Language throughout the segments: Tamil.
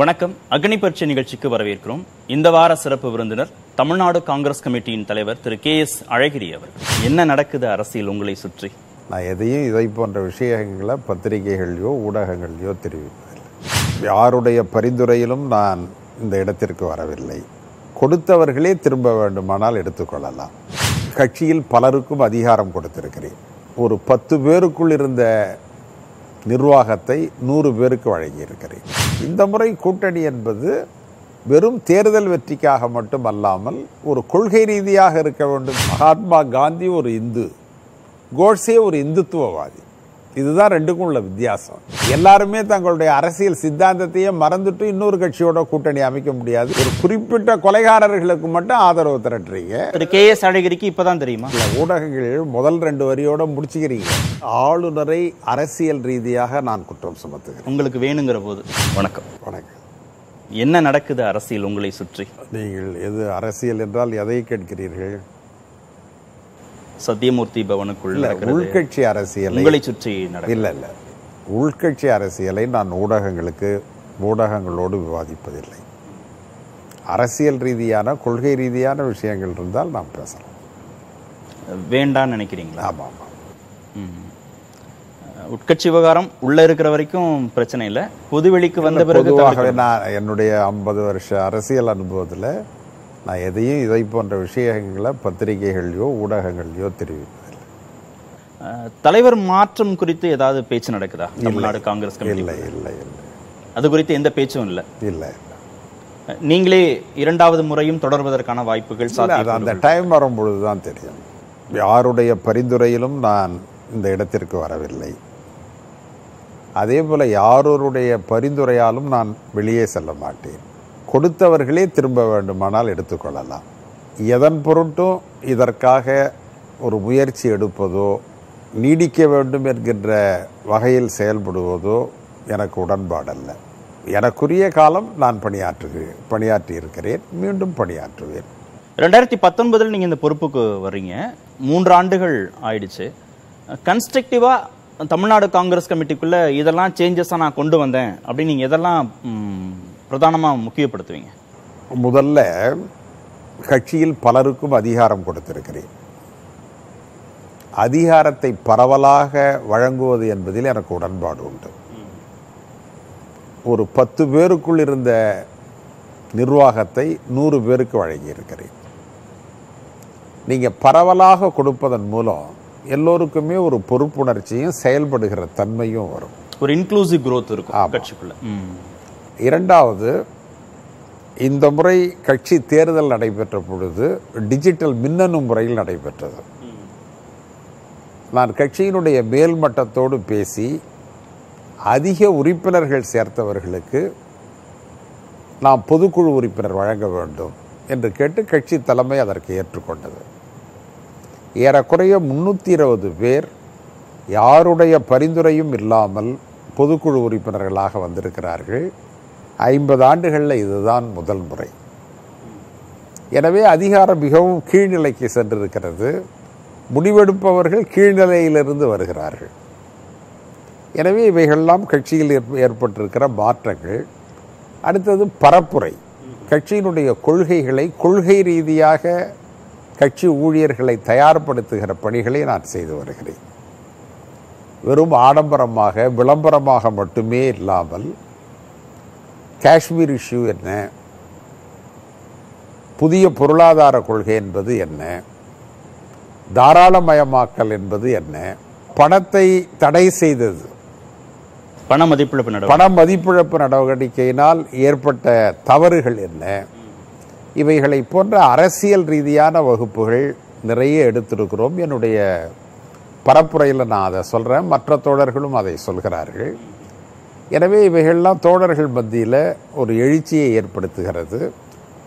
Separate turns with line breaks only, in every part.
வணக்கம் அக்னி பரீட்சை நிகழ்ச்சிக்கு வரவேற்கிறோம் இந்த வார சிறப்பு விருந்தினர் தமிழ்நாடு காங்கிரஸ் கமிட்டியின் தலைவர் திரு கே எஸ் அழகிரி அவர் என்ன நடக்குது அரசியல் உங்களை சுற்றி
நான் எதையும் இதை போன்ற விஷயங்களை பத்திரிகைகளையோ ஊடகங்களையோ தெரிவிப்பதில்லை யாருடைய பரிந்துரையிலும் நான் இந்த இடத்திற்கு வரவில்லை கொடுத்தவர்களே திரும்ப வேண்டுமானால் எடுத்துக்கொள்ளலாம் கட்சியில் பலருக்கும் அதிகாரம் கொடுத்திருக்கிறேன் ஒரு பத்து பேருக்குள் இருந்த நிர்வாகத்தை நூறு பேருக்கு வழங்கியிருக்கிறேன் இந்த முறை கூட்டணி என்பது வெறும் தேர்தல் வெற்றிக்காக மட்டும் அல்லாமல் ஒரு கொள்கை ரீதியாக இருக்க வேண்டும் மகாத்மா காந்தி ஒரு இந்து கோட்ஸே ஒரு இந்துத்துவவாதி இதுதான் ரெண்டுக்கும் உள்ள வித்தியாசம் எல்லாருமே தங்களுடைய அரசியல் சித்தாந்தத்தையே மறந்துட்டு இன்னொரு கட்சியோட கூட்டணி அமைக்க முடியாது ஒரு குறிப்பிட்ட கொலைகாரர்களுக்கு மட்டும் ஆதரவு
திரட்டுறீங்க கே எஸ் அழகிரிக்கு இப்பதான் தெரியுமா ஊடகங்கள்
முதல் ரெண்டு வரியோட முடிச்சுக்கிறீங்க ஆளுநரை அரசியல் ரீதியாக நான் குற்றம் சுமத்துகிறேன் உங்களுக்கு
வேணுங்கிற போது வணக்கம் வணக்கம் என்ன நடக்குது அரசியல் உங்களை சுற்றி
நீங்கள் எது அரசியல் என்றால் எதை கேட்கிறீர்கள்
சத்தியமூர்த்தி பவனுக்குள்ள உள்கட்சி அரசியல் உங்களை சுற்றி இல்ல இல்ல உள்கட்சி அரசியலை
நான் ஊடகங்களுக்கு ஊடகங்களோடு விவாதிப்பதில்லை அரசியல் ரீதியான கொள்கை ரீதியான விஷயங்கள் இருந்தால் நாம் பேசலாம்
வேண்டாம் நினைக்கிறீங்களா ஆமா ஆமா உட்கட்சி விவகாரம் உள்ள இருக்கிற வரைக்கும் பிரச்சனை இல்லை பொதுவெளிக்கு வந்த பிறகு
நான் என்னுடைய ஐம்பது வருஷ அரசியல் அனுபவத்தில் நான் எதையும் இதை போன்ற விஷயங்களை பத்திரிகைகள்லையோ ஊடகங்கள்லையோ
தெரிவிப்பதில்லை தலைவர் மாற்றம் குறித்து ஏதாவது பேச்சு நடக்குதா தமிழ்நாடு காங்கிரஸ் இல்லை இல்லை இல்லை அது குறித்து எந்த பேச்சும் இல்லை இல்லை நீங்களே இரண்டாவது முறையும் தொடர்வதற்கான வாய்ப்புகள் அது அந்த டைம் வரும்பொழுது தான்
தெரியும் யாருடைய பரிந்துரையிலும் நான் இந்த இடத்திற்கு வரவில்லை அதே போல் யாரோருடைய பரிந்துரையாலும் நான் வெளியே செல்ல மாட்டேன் கொடுத்தவர்களே திரும்ப வேண்டுமானால் எடுத்துக்கொள்ளலாம் எதன் பொருட்டும் இதற்காக ஒரு முயற்சி எடுப்பதோ நீடிக்க வேண்டும் என்கின்ற வகையில் செயல்படுவதோ எனக்கு உடன்பாடல்ல எனக்குரிய காலம் நான் பணியாற்றுகிறேன் பணியாற்றி இருக்கிறேன் மீண்டும் பணியாற்றுவேன்
ரெண்டாயிரத்தி பத்தொன்பதில் நீங்கள் இந்த பொறுப்புக்கு வர்றீங்க மூன்று ஆண்டுகள் ஆயிடுச்சு கன்ஸ்ட்ரக்டிவாக தமிழ்நாடு காங்கிரஸ் கமிட்டிக்குள்ளே இதெல்லாம் சேஞ்சஸாக நான் கொண்டு வந்தேன் அப்படின்னு நீங்கள் எதெல்லாம் பிரதானமாக முக்கியப்படுத்துவீங்க
முதல்ல கட்சியில் பலருக்கும் அதிகாரம் கொடுத்திருக்கிறேன் அதிகாரத்தை பரவலாக வழங்குவது என்பதில் எனக்கு உடன்பாடு உண்டு ஒரு பத்து பேருக்குள் இருந்த நிர்வாகத்தை நூறு பேருக்கு வழங்கியிருக்கிறேன் நீங்கள் பரவலாக கொடுப்பதன் மூலம் எல்லோருக்குமே ஒரு பொறுப்புணர்ச்சியும் செயல்படுகிற தன்மையும் வரும்
ஒரு இன்க்ளூசிவ் குரோத் இருக்கும் கட்சிக்குள்ள
இரண்டாவது இந்த முறை கட்சி தேர்தல் நடைபெற்ற பொழுது டிஜிட்டல் மின்னணு முறையில் நடைபெற்றது நான் கட்சியினுடைய மேல்மட்டத்தோடு பேசி அதிக உறுப்பினர்கள் சேர்த்தவர்களுக்கு நாம் பொதுக்குழு உறுப்பினர் வழங்க வேண்டும் என்று கேட்டு கட்சி தலைமை அதற்கு ஏற்றுக்கொண்டது ஏறக்குறைய முன்னூற்றி இருபது பேர் யாருடைய பரிந்துரையும் இல்லாமல் பொதுக்குழு உறுப்பினர்களாக வந்திருக்கிறார்கள் ஐம்பது ஆண்டுகளில் இதுதான் முதல் முறை எனவே அதிகாரம் மிகவும் கீழ்நிலைக்கு சென்றிருக்கிறது முடிவெடுப்பவர்கள் கீழ்நிலையிலிருந்து வருகிறார்கள் எனவே இவைகள்லாம் கட்சியில் ஏற்பட்டிருக்கிற மாற்றங்கள் அடுத்தது பரப்புரை கட்சியினுடைய கொள்கைகளை கொள்கை ரீதியாக கட்சி ஊழியர்களை தயார்படுத்துகிற பணிகளை நான் செய்து வருகிறேன் வெறும் ஆடம்பரமாக விளம்பரமாக மட்டுமே இல்லாமல் காஷ்மீர் இஷ்யூ என்ன புதிய பொருளாதார கொள்கை என்பது என்ன தாராளமயமாக்கல் என்பது என்ன பணத்தை தடை செய்தது
பண மதிப்பிழப்பு
பண மதிப்பிழப்பு நடவடிக்கையினால் ஏற்பட்ட தவறுகள் என்ன இவைகளை போன்ற அரசியல் ரீதியான வகுப்புகள் நிறைய எடுத்திருக்கிறோம் என்னுடைய பரப்புரையில் நான் அதை சொல்கிறேன் மற்ற தோழர்களும் அதை சொல்கிறார்கள் எனவே இவைகள்லாம் தோழர்கள் மத்தியில் ஒரு எழுச்சியை ஏற்படுத்துகிறது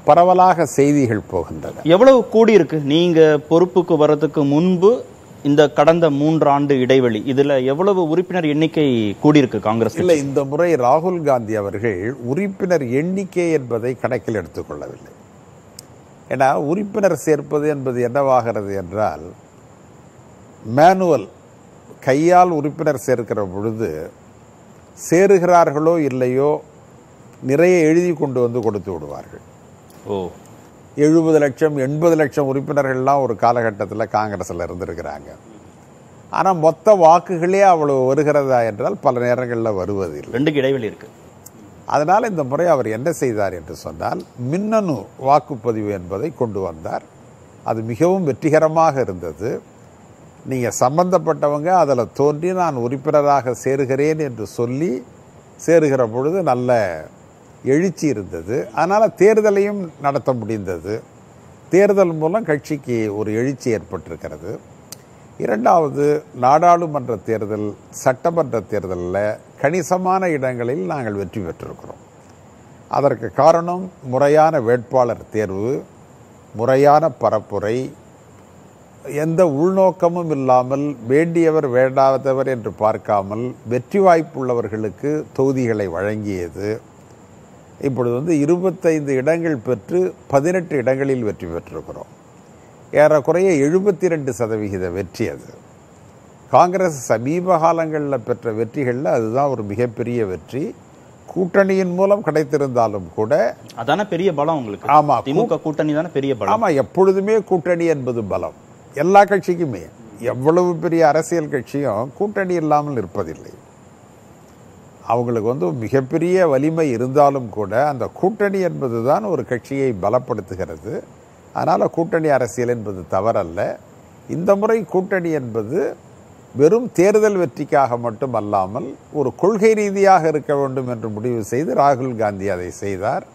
பரவலாக செய்திகள் போகின்றன
எவ்வளவு கூடியிருக்கு நீங்கள் பொறுப்புக்கு வர்றதுக்கு முன்பு இந்த கடந்த மூன்றாண்டு இடைவெளி இதில் எவ்வளவு உறுப்பினர் எண்ணிக்கை கூடியிருக்கு காங்கிரஸ்
இல்லை இந்த முறை ராகுல் காந்தி அவர்கள் உறுப்பினர் எண்ணிக்கை என்பதை கணக்கில் எடுத்துக்கொள்ளவில்லை ஏன்னா உறுப்பினர் சேர்ப்பது என்பது என்னவாகிறது என்றால் மேனுவல் கையால் உறுப்பினர் சேர்க்கிற பொழுது சேருகிறார்களோ இல்லையோ நிறைய எழுதி கொண்டு வந்து கொடுத்து விடுவார்கள்
ஓ
எழுபது லட்சம் எண்பது லட்சம் உறுப்பினர்கள்லாம் ஒரு காலகட்டத்தில் காங்கிரஸில் இருந்திருக்கிறாங்க ஆனால் மொத்த வாக்குகளே அவ்வளோ வருகிறதா என்றால் பல நேரங்களில் வருவது இல்லை
ரெண்டுக்கு இடைவெளி இருக்குது
அதனால் இந்த முறை அவர் என்ன செய்தார் என்று சொன்னால் மின்னணு வாக்குப்பதிவு என்பதை கொண்டு வந்தார் அது மிகவும் வெற்றிகரமாக இருந்தது நீங்கள் சம்பந்தப்பட்டவங்க அதில் தோன்றி நான் உறுப்பினராக சேருகிறேன் என்று சொல்லி சேருகிற பொழுது நல்ல எழுச்சி இருந்தது அதனால் தேர்தலையும் நடத்த முடிந்தது தேர்தல் மூலம் கட்சிக்கு ஒரு எழுச்சி ஏற்பட்டிருக்கிறது இரண்டாவது நாடாளுமன்ற தேர்தல் சட்டமன்ற தேர்தலில் கணிசமான இடங்களில் நாங்கள் வெற்றி பெற்றிருக்கிறோம் அதற்கு காரணம் முறையான வேட்பாளர் தேர்வு முறையான பரப்புரை எந்த உள்நோக்கமும் இல்லாமல் வேண்டியவர் வேண்டாதவர் என்று பார்க்காமல் வெற்றி வாய்ப்புள்ளவர்களுக்கு தொகுதிகளை வழங்கியது இப்பொழுது வந்து இருபத்தைந்து இடங்கள் பெற்று பதினெட்டு இடங்களில் வெற்றி பெற்றிருக்கிறோம் ஏறக்குறைய எழுபத்தி ரெண்டு சதவிகித வெற்றி அது காங்கிரஸ் சமீப காலங்களில் பெற்ற வெற்றிகளில் அதுதான் ஒரு மிகப்பெரிய வெற்றி கூட்டணியின் மூலம் கிடைத்திருந்தாலும் கூட
அதான பெரிய பலம் உங்களுக்கு ஆமா திமுக கூட்டணி தானே பெரிய
பலம் ஆமா எப்பொழுதுமே கூட்டணி என்பது பலம் எல்லா கட்சிக்குமே எவ்வளவு பெரிய அரசியல் கட்சியும் கூட்டணி இல்லாமல் இருப்பதில்லை அவங்களுக்கு வந்து மிகப்பெரிய வலிமை இருந்தாலும் கூட அந்த கூட்டணி என்பது தான் ஒரு கட்சியை பலப்படுத்துகிறது அதனால் கூட்டணி அரசியல் என்பது தவறல்ல இந்த முறை கூட்டணி என்பது வெறும் தேர்தல் வெற்றிக்காக மட்டும் அல்லாமல் ஒரு கொள்கை ரீதியாக இருக்க வேண்டும் என்று முடிவு செய்து ராகுல் காந்தி அதை செய்தார்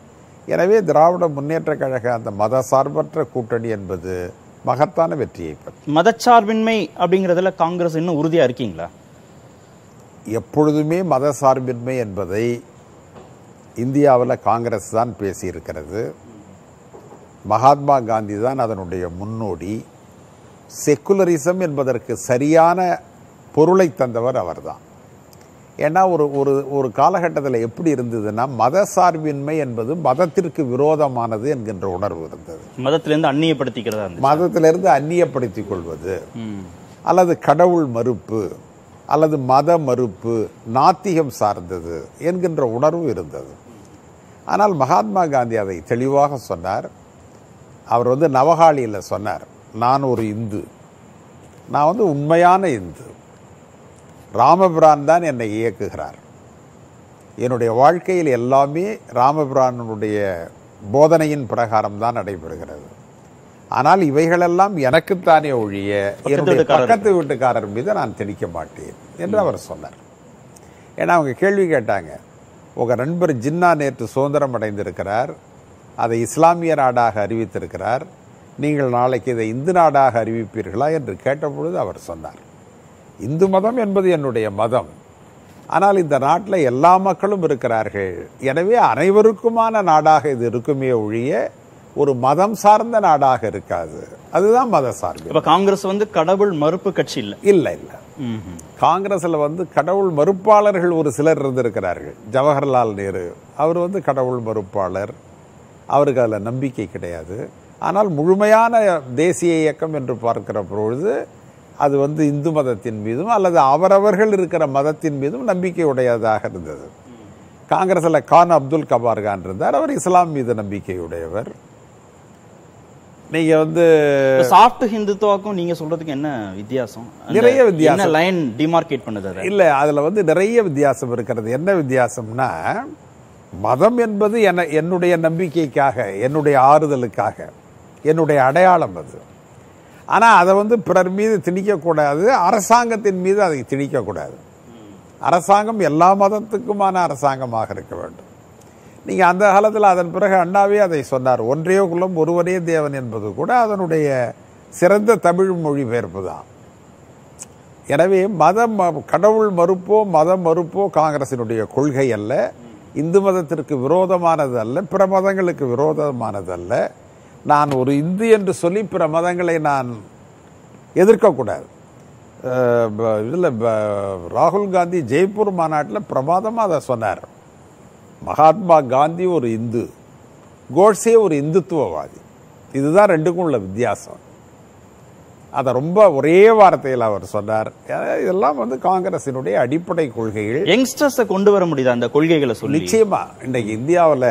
எனவே திராவிட முன்னேற்ற கழக அந்த மத சார்பற்ற கூட்டணி என்பது மகத்தான வெற்றியை
பற்றி மதச்சார்பின்மை அப்படிங்கிறதுல காங்கிரஸ் இன்னும் உறுதியாக இருக்கீங்களா
எப்பொழுதுமே மத சார்பின்மை என்பதை இந்தியாவில் காங்கிரஸ் தான் பேசியிருக்கிறது மகாத்மா காந்தி தான் அதனுடைய முன்னோடி செக்குலரிசம் என்பதற்கு சரியான பொருளை தந்தவர் அவர்தான் ஏன்னா ஒரு ஒரு ஒரு காலகட்டத்தில் எப்படி இருந்ததுன்னா மத சார்பின்மை என்பது மதத்திற்கு விரோதமானது என்கின்ற உணர்வு இருந்தது
மதத்திலிருந்து அந்நியப்படுத்திக்கிறது
மதத்திலிருந்து அந்நியப்படுத்திக் கொள்வது அல்லது கடவுள் மறுப்பு அல்லது மத மறுப்பு நாத்திகம் சார்ந்தது என்கின்ற உணர்வு இருந்தது ஆனால் மகாத்மா காந்தி அதை தெளிவாக சொன்னார் அவர் வந்து நவகாளியில் சொன்னார் நான் ஒரு இந்து நான் வந்து உண்மையான இந்து ராமபிரான் தான் என்னை இயக்குகிறார் என்னுடைய வாழ்க்கையில் எல்லாமே ராமபிரானுடைய போதனையின் பிரகாரம் தான் நடைபெறுகிறது ஆனால் இவைகளெல்லாம் எனக்குத்தானே ஒழிய என்னுடைய பக்கத்து வீட்டுக்காரர் மீது நான் திணிக்க மாட்டேன் என்று அவர் சொன்னார் ஏன்னா அவங்க கேள்வி கேட்டாங்க உங்கள் நண்பர் ஜின்னா நேற்று சுதந்திரம் அடைந்திருக்கிறார் அதை இஸ்லாமிய நாடாக அறிவித்திருக்கிறார் நீங்கள் நாளைக்கு இதை இந்து நாடாக அறிவிப்பீர்களா என்று கேட்டபொழுது அவர் சொன்னார் இந்து மதம் என்பது என்னுடைய மதம் ஆனால் இந்த நாட்டில் எல்லா மக்களும் இருக்கிறார்கள் எனவே அனைவருக்குமான நாடாக இது இருக்குமே ஒழிய ஒரு மதம் சார்ந்த நாடாக இருக்காது அதுதான் மத சார்பு
இப்போ காங்கிரஸ் வந்து கடவுள் மறுப்பு கட்சி இல்லை
இல்லை இல்லை காங்கிரஸில் வந்து கடவுள் மறுப்பாளர்கள் ஒரு சிலர் இருந்திருக்கிறார்கள் ஜவஹர்லால் நேரு அவர் வந்து கடவுள் மறுப்பாளர் அவருக்கு அதில் நம்பிக்கை கிடையாது ஆனால் முழுமையான தேசிய இயக்கம் என்று பார்க்கிற பொழுது அது வந்து இந்து மதத்தின் மீதும் அல்லது அவரவர்கள் இருக்கிற மதத்தின் மீதும் நம்பிக்கை உடையதாக இருந்தது காங்கிரஸில் கான் அப்துல் கபார் கான் இருந்தார் அவர் இஸ்லாம் மீது நம்பிக்கை
உடையவர் நீங்க வந்து சாஃப்ட் ஹிந்துத்துவாக்கும் நீங்க சொல்றதுக்கு என்ன வித்தியாசம் நிறைய வித்தியாசம் லைன் டிமார்க்கேட் பண்ணுது இல்ல அதுல வந்து நிறைய
வித்தியாசம் இருக்கிறது என்ன வித்தியாசம்னா மதம் என்பது என்ன என்னுடைய நம்பிக்கைக்காக என்னுடைய ஆறுதலுக்காக என்னுடைய அடையாளம் அது ஆனால் அதை வந்து பிறர் மீது திணிக்கக்கூடாது அரசாங்கத்தின் மீது அதை திணிக்கக்கூடாது அரசாங்கம் எல்லா மதத்துக்குமான அரசாங்கமாக இருக்க வேண்டும் நீங்கள் அந்த காலத்தில் அதன் பிறகு அண்ணாவே அதை சொன்னார் ஒன்றே குலம் ஒருவரே தேவன் என்பது கூட அதனுடைய சிறந்த தமிழ் மொழிபெயர்ப்பு தான் எனவே மதம் கடவுள் மறுப்போ மதம் மறுப்போ காங்கிரசினுடைய கொள்கை அல்ல இந்து மதத்திற்கு விரோதமானது அல்ல பிற மதங்களுக்கு விரோதமானது அல்ல நான் ஒரு இந்து என்று சொல்லி பிற மதங்களை நான் எதிர்க்கக்கூடாது இதில் ராகுல் காந்தி ஜெய்ப்பூர் மாநாட்டில் பிரமாதமாக அதை சொன்னார் மகாத்மா காந்தி ஒரு இந்து கோட்ஸே ஒரு இந்துத்துவவாதி இதுதான் ரெண்டுக்கும் உள்ள வித்தியாசம் அதை ரொம்ப ஒரே வார்த்தையில் அவர் சொன்னார் இதெல்லாம் வந்து காங்கிரசினுடைய அடிப்படை கொள்கைகள்
யங்ஸ்டர்ஸை கொண்டு வர முடியுது அந்த கொள்கைகளை சொல்லி
நிச்சயமா இன்றைக்கு இந்தியாவில்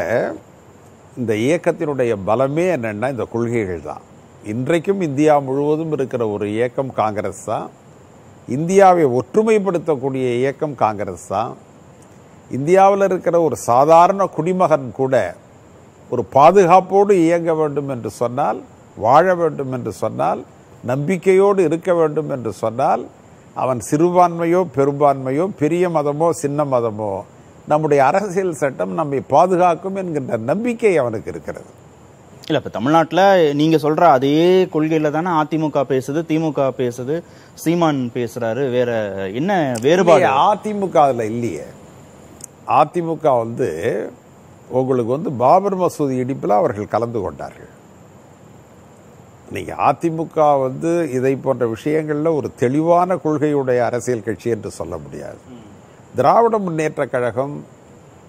இந்த இயக்கத்தினுடைய பலமே என்னென்னா இந்த கொள்கைகள் தான் இன்றைக்கும் இந்தியா முழுவதும் இருக்கிற ஒரு இயக்கம் காங்கிரஸ் தான் இந்தியாவை ஒற்றுமைப்படுத்தக்கூடிய இயக்கம் காங்கிரஸ் தான் இந்தியாவில் இருக்கிற ஒரு சாதாரண குடிமகன் கூட ஒரு பாதுகாப்போடு இயங்க வேண்டும் என்று சொன்னால் வாழ வேண்டும் என்று சொன்னால் நம்பிக்கையோடு இருக்க வேண்டும் என்று சொன்னால் அவன் சிறுபான்மையோ பெரும்பான்மையோ பெரிய மதமோ சின்ன மதமோ நம்முடைய அரசியல் சட்டம் நம்மை பாதுகாக்கும் என்கின்ற நம்பிக்கை அவனுக்கு இருக்கிறது
இல்லை இப்போ தமிழ்நாட்டில் நீங்கள் சொல்கிற அதே கொள்கையில் தானே அதிமுக பேசுது திமுக பேசுது சீமான் பேசுகிறாரு வேற என்ன வேறுபாடு
அதிமுக அதில் இல்லையே அதிமுக வந்து உங்களுக்கு வந்து பாபர் மசூதி இடிப்பில் அவர்கள் கலந்து கொண்டார்கள் இன்னைக்கு அதிமுக வந்து இதை போன்ற விஷயங்களில் ஒரு தெளிவான கொள்கையுடைய அரசியல் கட்சி என்று சொல்ல முடியாது திராவிட முன்னேற்ற கழகம்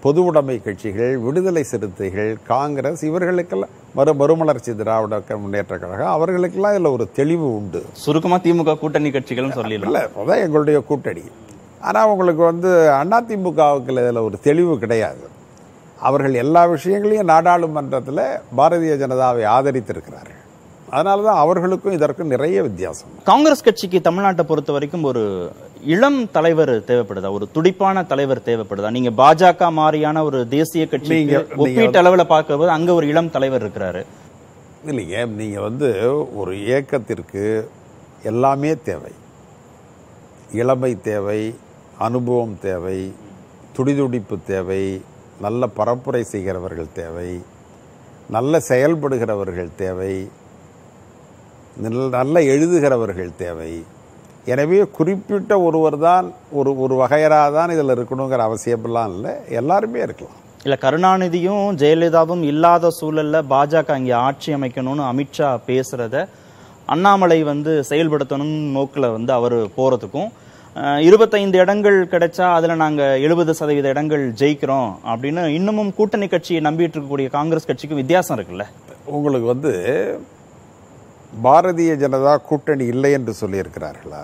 பொதுவுடைமை கட்சிகள் விடுதலை சிறுத்தைகள் காங்கிரஸ் இவர்களுக்கெல்லாம் மறு மறுமலர்ச்சி திராவிட முன்னேற்ற கழகம் அவர்களுக்கெல்லாம் இதில் ஒரு தெளிவு உண்டு
சுருக்கமாக திமுக கூட்டணி கட்சிகளும்
சொல்லல அதான் எங்களுடைய கூட்டணி ஆனால் உங்களுக்கு வந்து அதிமுகவுக்கு இதில் ஒரு தெளிவு கிடையாது அவர்கள் எல்லா விஷயங்களையும் நாடாளுமன்றத்தில் பாரதிய ஜனதாவை ஆதரித்திருக்கிறார்கள் அதனால தான் அவர்களுக்கும் இதற்கும் நிறைய வித்தியாசம்
காங்கிரஸ் கட்சிக்கு தமிழ்நாட்டை பொறுத்த வரைக்கும் ஒரு இளம் தலைவர் தேவைப்படுதா ஒரு துடிப்பான தலைவர் தேவைப்படுதா நீங்க பாஜக மாதிரியான ஒரு தேசிய கட்சி ஒப்பீட்டு அளவில் பார்க்கும்போது அங்க ஒரு இளம் தலைவர் இருக்கிறாரு
இல்லைங்க நீங்கள் வந்து ஒரு இயக்கத்திற்கு எல்லாமே தேவை இளமை தேவை அனுபவம் தேவை துடிதுடிப்பு தேவை நல்ல பரப்புரை செய்கிறவர்கள் தேவை நல்ல செயல்படுகிறவர்கள் தேவை நல்ல எழுதுகிறவர்கள் தேவை எனவே குறிப்பிட்ட ஒருவர் தான் ஒரு ஒரு வகையராக தான் இதில் இருக்கணுங்கிற அவசியமெல்லாம் இல்லை எல்லாருமே இருக்கலாம்
இல்லை கருணாநிதியும் ஜெயலலிதாவும் இல்லாத சூழலில் பாஜக இங்கே ஆட்சி அமைக்கணும்னு அமித்ஷா பேசுகிறத அண்ணாமலை வந்து செயல்படுத்தணும் நோக்கில் வந்து அவர் போகிறதுக்கும் இருபத்தைந்து இடங்கள் கிடைச்சா அதில் நாங்கள் எழுபது சதவீத இடங்கள் ஜெயிக்கிறோம் அப்படின்னு இன்னமும் கூட்டணி கட்சியை நம்பிட்டு இருக்கக்கூடிய காங்கிரஸ் கட்சிக்கு வித்தியாசம் இருக்குல்ல
உங்களுக்கு வந்து பாரதிய ஜனதா கூட்டணி இல்லை என்று சொல்லியிருக்கிறார்களா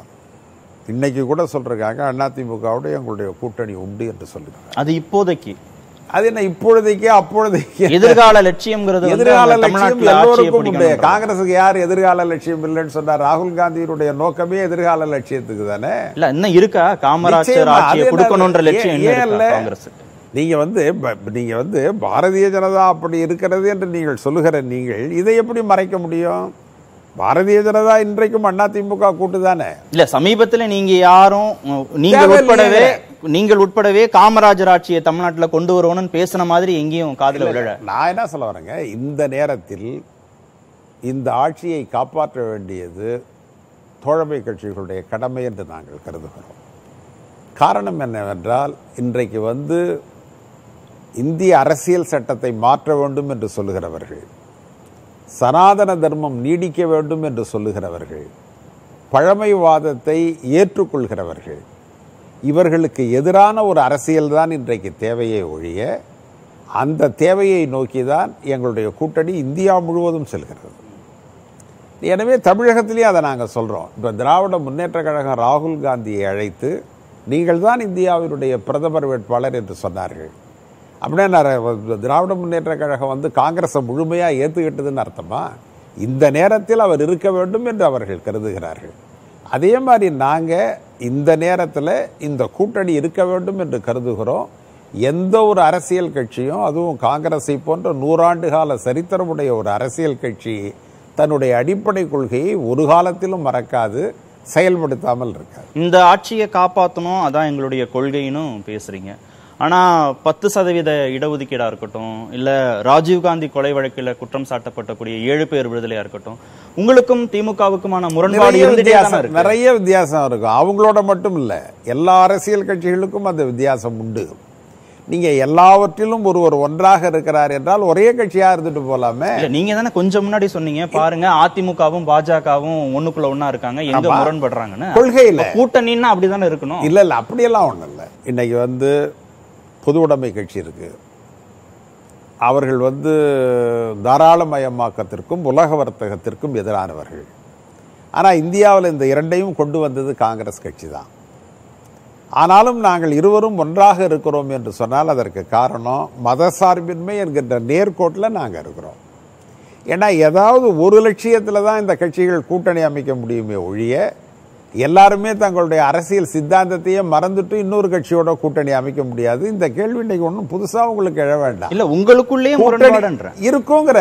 இன்னைக்கு கூட சொல்றாங்க அதிமுகவுடைய எங்களுடைய
கூட்டணி உண்டு என்று சொல்லியிருக்காங்க அது இப்போதைக்கு அது என்ன இப்பொழுதைக்கு அப்பொழுதைக்கு எதிர்கால லட்சியம்
எதிர்கால லட்சியம் எல்லோருக்கும் உண்டு காங்கிரசுக்கு யார் எதிர்கால லட்சியம் இல்லைன்னு சொன்னார் ராகுல் காந்தியினுடைய நோக்கமே எதிர்கால லட்சியத்துக்கு
தானே இல்ல இன்னும் இருக்கா காமராஜர் ஆட்சியை கொடுக்கணும்ன்ற லட்சியம் இல்ல நீங்க வந்து
நீங்க வந்து பாரதிய ஜனதா அப்படி இருக்கிறது என்று நீங்கள் சொல்லுகிற நீங்கள் இதை எப்படி மறைக்க முடியும் பாரதிய ஜனதா இன்றைக்கும் அண்ணா திமுக கூட்டுதானே
இல்ல சமீபத்துல நீங்க யாரும் நீங்கள் உட்படவே நீங்கள் உட்படவே காமராஜர் ஆட்சியை தமிழ்நாட்டில் கொண்டு வருவோம்னு பேசின மாதிரி எங்கேயும் காதல விழ
நான் என்ன சொல்ல வரேங்க இந்த நேரத்தில் இந்த ஆட்சியை காப்பாற்ற வேண்டியது தோழமை கட்சிகளுடைய கடமை என்று நாங்கள் கருதுகிறோம் காரணம் என்னவென்றால் இன்றைக்கு வந்து இந்திய அரசியல் சட்டத்தை மாற்ற வேண்டும் என்று சொல்லுகிறவர்கள் சனாதன தர்மம் நீடிக்க வேண்டும் என்று சொல்லுகிறவர்கள் பழமைவாதத்தை ஏற்றுக்கொள்கிறவர்கள் இவர்களுக்கு எதிரான ஒரு அரசியல்தான் இன்றைக்கு தேவையை ஒழிய அந்த தேவையை நோக்கி தான் எங்களுடைய கூட்டணி இந்தியா முழுவதும் செல்கிறது எனவே தமிழகத்திலேயே அதை நாங்கள் சொல்கிறோம் இப்போ திராவிட முன்னேற்ற கழகம் ராகுல் காந்தியை அழைத்து நீங்கள் தான் இந்தியாவினுடைய பிரதமர் வேட்பாளர் என்று சொன்னார்கள் அப்படின்னா திராவிட முன்னேற்ற கழகம் வந்து காங்கிரஸை முழுமையாக ஏற்றுக்கிட்டதுன்னு அர்த்தமா இந்த நேரத்தில் அவர் இருக்க வேண்டும் என்று அவர்கள் கருதுகிறார்கள் அதே மாதிரி நாங்கள் இந்த நேரத்தில் இந்த கூட்டணி இருக்க வேண்டும் என்று கருதுகிறோம் எந்த ஒரு அரசியல் கட்சியும் அதுவும் காங்கிரஸை போன்ற நூறாண்டு கால சரித்திரமுடைய ஒரு அரசியல் கட்சி தன்னுடைய அடிப்படை கொள்கையை ஒரு காலத்திலும் மறக்காது செயல்படுத்தாமல் இருக்காது
இந்த ஆட்சியை காப்பாற்றணும் அதான் எங்களுடைய கொள்கைன்னு பேசுகிறீங்க ஆனால் பத்து சதவீத இடஒதுக்கீடாக இருக்கட்டும் இல்லை ராஜீவ்காந்தி கொலை வழக்கில் குற்றம் சாட்டப்பட்டக்கூடிய ஏழு பேர் விடுதலையாக இருக்கட்டும் உங்களுக்கும்
திமுகவுக்குமான முரண்பாடு வித்தியாசம் நிறைய வித்தியாசம் இருக்கும் அவங்களோட மட்டும் இல்லை எல்லா அரசியல் கட்சிகளுக்கும் அந்த வித்தியாசம் உண்டு நீங்க எல்லாவற்றிலும் ஒருவர் ஒன்றாக இருக்கிறார் என்றால் ஒரே கட்சியா இருந்துட்டு போலாமே
நீங்க தானே கொஞ்சம் முன்னாடி சொன்னீங்க பாருங்க அதிமுகவும் பாஜகவும் ஒண்ணுக்குள்ள ஒன்னா இருக்காங்க எங்க
முரண்படுறாங்கன்னு கொள்கையில் கூட்டணின்னா அப்படிதானே இருக்கணும் இல்ல இல்ல அப்படியெல்லாம் ஒண்ணு இல்லை இன்னைக்கு வந்து பொது உடைமை கட்சி இருக்குது அவர்கள் வந்து தாராளமயமாக்கத்திற்கும் உலக வர்த்தகத்திற்கும் எதிரானவர்கள் ஆனால் இந்தியாவில் இந்த இரண்டையும் கொண்டு வந்தது காங்கிரஸ் கட்சி தான் ஆனாலும் நாங்கள் இருவரும் ஒன்றாக இருக்கிறோம் என்று சொன்னால் அதற்கு காரணம் மத சார்பின்மை என்கின்ற நேர்கோட்டில் நாங்கள் இருக்கிறோம் ஏன்னா ஏதாவது ஒரு லட்சியத்தில் தான் இந்த கட்சிகள் கூட்டணி அமைக்க முடியுமே ஒழிய எல்லாருமே தங்களுடைய அரசியல் சித்தாந்தத்தையே மறந்துட்டு இன்னொரு கட்சியோட கூட்டணி அமைக்க முடியாது இந்த கேள்வி ஒன்றும் புதுசா உங்களுக்கு எழ
வேண்டாம் இல்ல உங்களுக்குள்ளே இருக்குங்கிற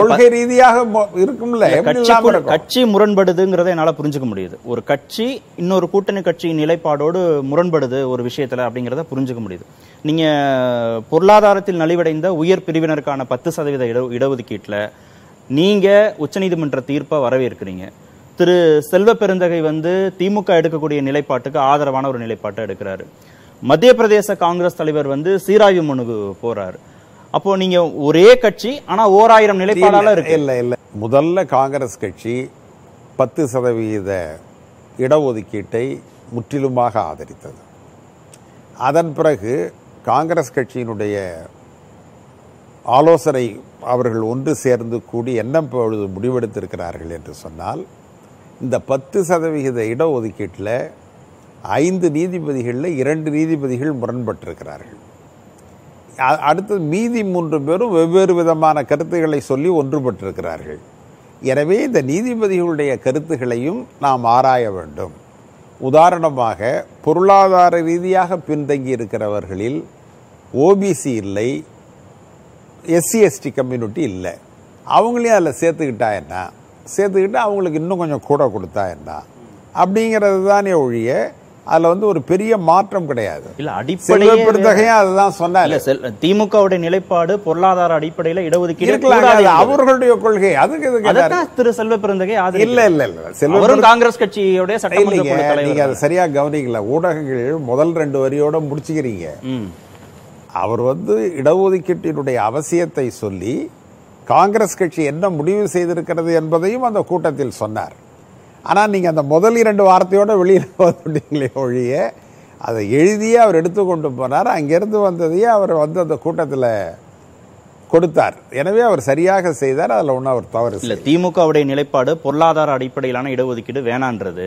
கொள்கை ரீதியாக
இருக்கும்ல கட்சி முரண்படுதுங்கிறத என்னால புரிஞ்சுக்க முடியுது ஒரு கட்சி இன்னொரு கூட்டணி கட்சியின் நிலைப்பாடோடு முரண்படுது ஒரு விஷயத்துல அப்படிங்கிறத புரிஞ்சுக்க முடியுது நீங்க பொருளாதாரத்தில் நலிவடைந்த உயர் பிரிவினருக்கான பத்து சதவீத இட இடஒதுக்கீட்டில் நீங்க உச்சநீதிமன்ற தீர்ப்பை வரவேற்கிறீங்க திரு செல்வ பெருந்தகை வந்து திமுக எடுக்கக்கூடிய நிலைப்பாட்டுக்கு ஆதரவான ஒரு நிலைப்பாட்டை எடுக்கிறாரு மத்திய பிரதேச காங்கிரஸ் தலைவர் வந்து சீராய்வு மனுக்கு போறாரு அப்போ நீங்க ஒரே கட்சி ஆனா ஓர் ஆயிரம் நிலைப்பாடாலும் இருக்கு இல்ல இல்ல
முதல்ல காங்கிரஸ் கட்சி பத்து சதவீத இடஒதுக்கீட்டை முற்றிலுமாக ஆதரித்தது அதன் பிறகு காங்கிரஸ் கட்சியினுடைய ஆலோசனை அவர்கள் ஒன்று சேர்ந்து கூடி என்ன பொழுது முடிவெடுத்திருக்கிறார்கள் என்று சொன்னால் இந்த பத்து சதவிகித இடஒதுக்கீட்டில் ஐந்து நீதிபதிகளில் இரண்டு நீதிபதிகள் முரண்பட்டிருக்கிறார்கள் அடுத்து மீதி மூன்று பேரும் வெவ்வேறு விதமான கருத்துக்களை சொல்லி ஒன்றுபட்டிருக்கிறார்கள் எனவே இந்த நீதிபதிகளுடைய கருத்துக்களையும் நாம் ஆராய வேண்டும் உதாரணமாக பொருளாதார ரீதியாக பின்தங்கி இருக்கிறவர்களில் ஓபிசி இல்லை எஸ்சி எஸ்டி கம்யூனிட்டி இல்லை அவங்களையும் அதில் சேர்த்துக்கிட்டா என்ன சேர்த்துக்கிட்டு அவங்களுக்கு இன்னும் கொஞ்சம் கூட கொடுத்தா என்ன அப்படிங்கிறது தானே ஒழிய அதுல வந்து ஒரு
பெரிய மாற்றம் கிடையாது இல்ல அடிப்படையே பெருந்தகையா அதுதான் சொன்னாரு திமுகவுடைய நிலைப்பாடு பொருளாதார அடிப்படையில இடஒதுக்கீடு அவர்களுடைய கொள்கை அதுக்கு இது திரு செல்வ பெருந்தகை இல்ல இல்ல இல்ல செல்வரும் காங்கிரஸ் கட்சியுடைய சட்டமன்ற நீங்க அதை சரியா கவனிக்கல ஊடகங்கள் முதல் ரெண்டு வரியோட முடிச்சுக்கிறீங்க அவர் வந்து இடஒதுக்கீட்டினுடைய
அவசியத்தை சொல்லி காங்கிரஸ் கட்சி என்ன முடிவு செய்திருக்கிறது என்பதையும் அந்த கூட்டத்தில் சொன்னார் ஆனால் நீங்கள் அந்த முதல் இரண்டு வார்த்தையோடு வெளியில் போகிறீங்களே ஒழிய அதை எழுதியே அவர் எடுத்துக்கொண்டு போனார் அங்கேருந்து வந்ததையே அவர் வந்து அந்த கூட்டத்தில் கொடுத்தார் எனவே அவர் சரியாக செய்தார் அதில் ஒன்றும் அவர் தவறு
இல்லை திமுகவுடைய நிலைப்பாடு பொருளாதார அடிப்படையிலான இடஒதுக்கீடு வேணான்றது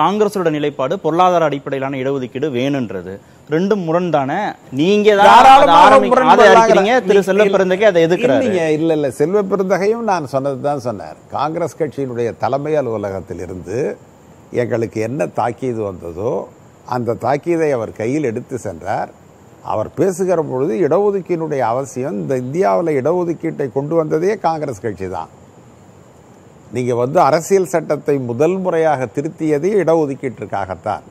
காங்கிரஸோட நிலைப்பாடு பொருளாதார அடிப்படையிலான இடஒதுக்கீடு வேணுன்றது ரெண்டும் முரண்டான நீங்க தான் திரு செல்வ பிறந்தகை அதை எதுக்குறீங்க
இல்ல இல்ல செல்வ பிறந்தகையும் நான் சொன்னதுதான் சொன்னார் காங்கிரஸ் கட்சியினுடைய தலைமை அலுவலகத்திலிருந்து எங்களுக்கு என்ன தாக்கீது வந்ததோ அந்த தாக்கீதை அவர் கையில் எடுத்து சென்றார் அவர் பேசுகிற பொழுது இடஒதுக்கீடுடைய அவசியம் இந்த இந்தியாவில் இடஒதுக்கீட்டை கொண்டு வந்ததே காங்கிரஸ் கட்சி தான் நீங்கள் வந்து அரசியல் சட்டத்தை முதல் முறையாக திருத்தியதே இடஒதுக்கீட்டிற்காகத்தான்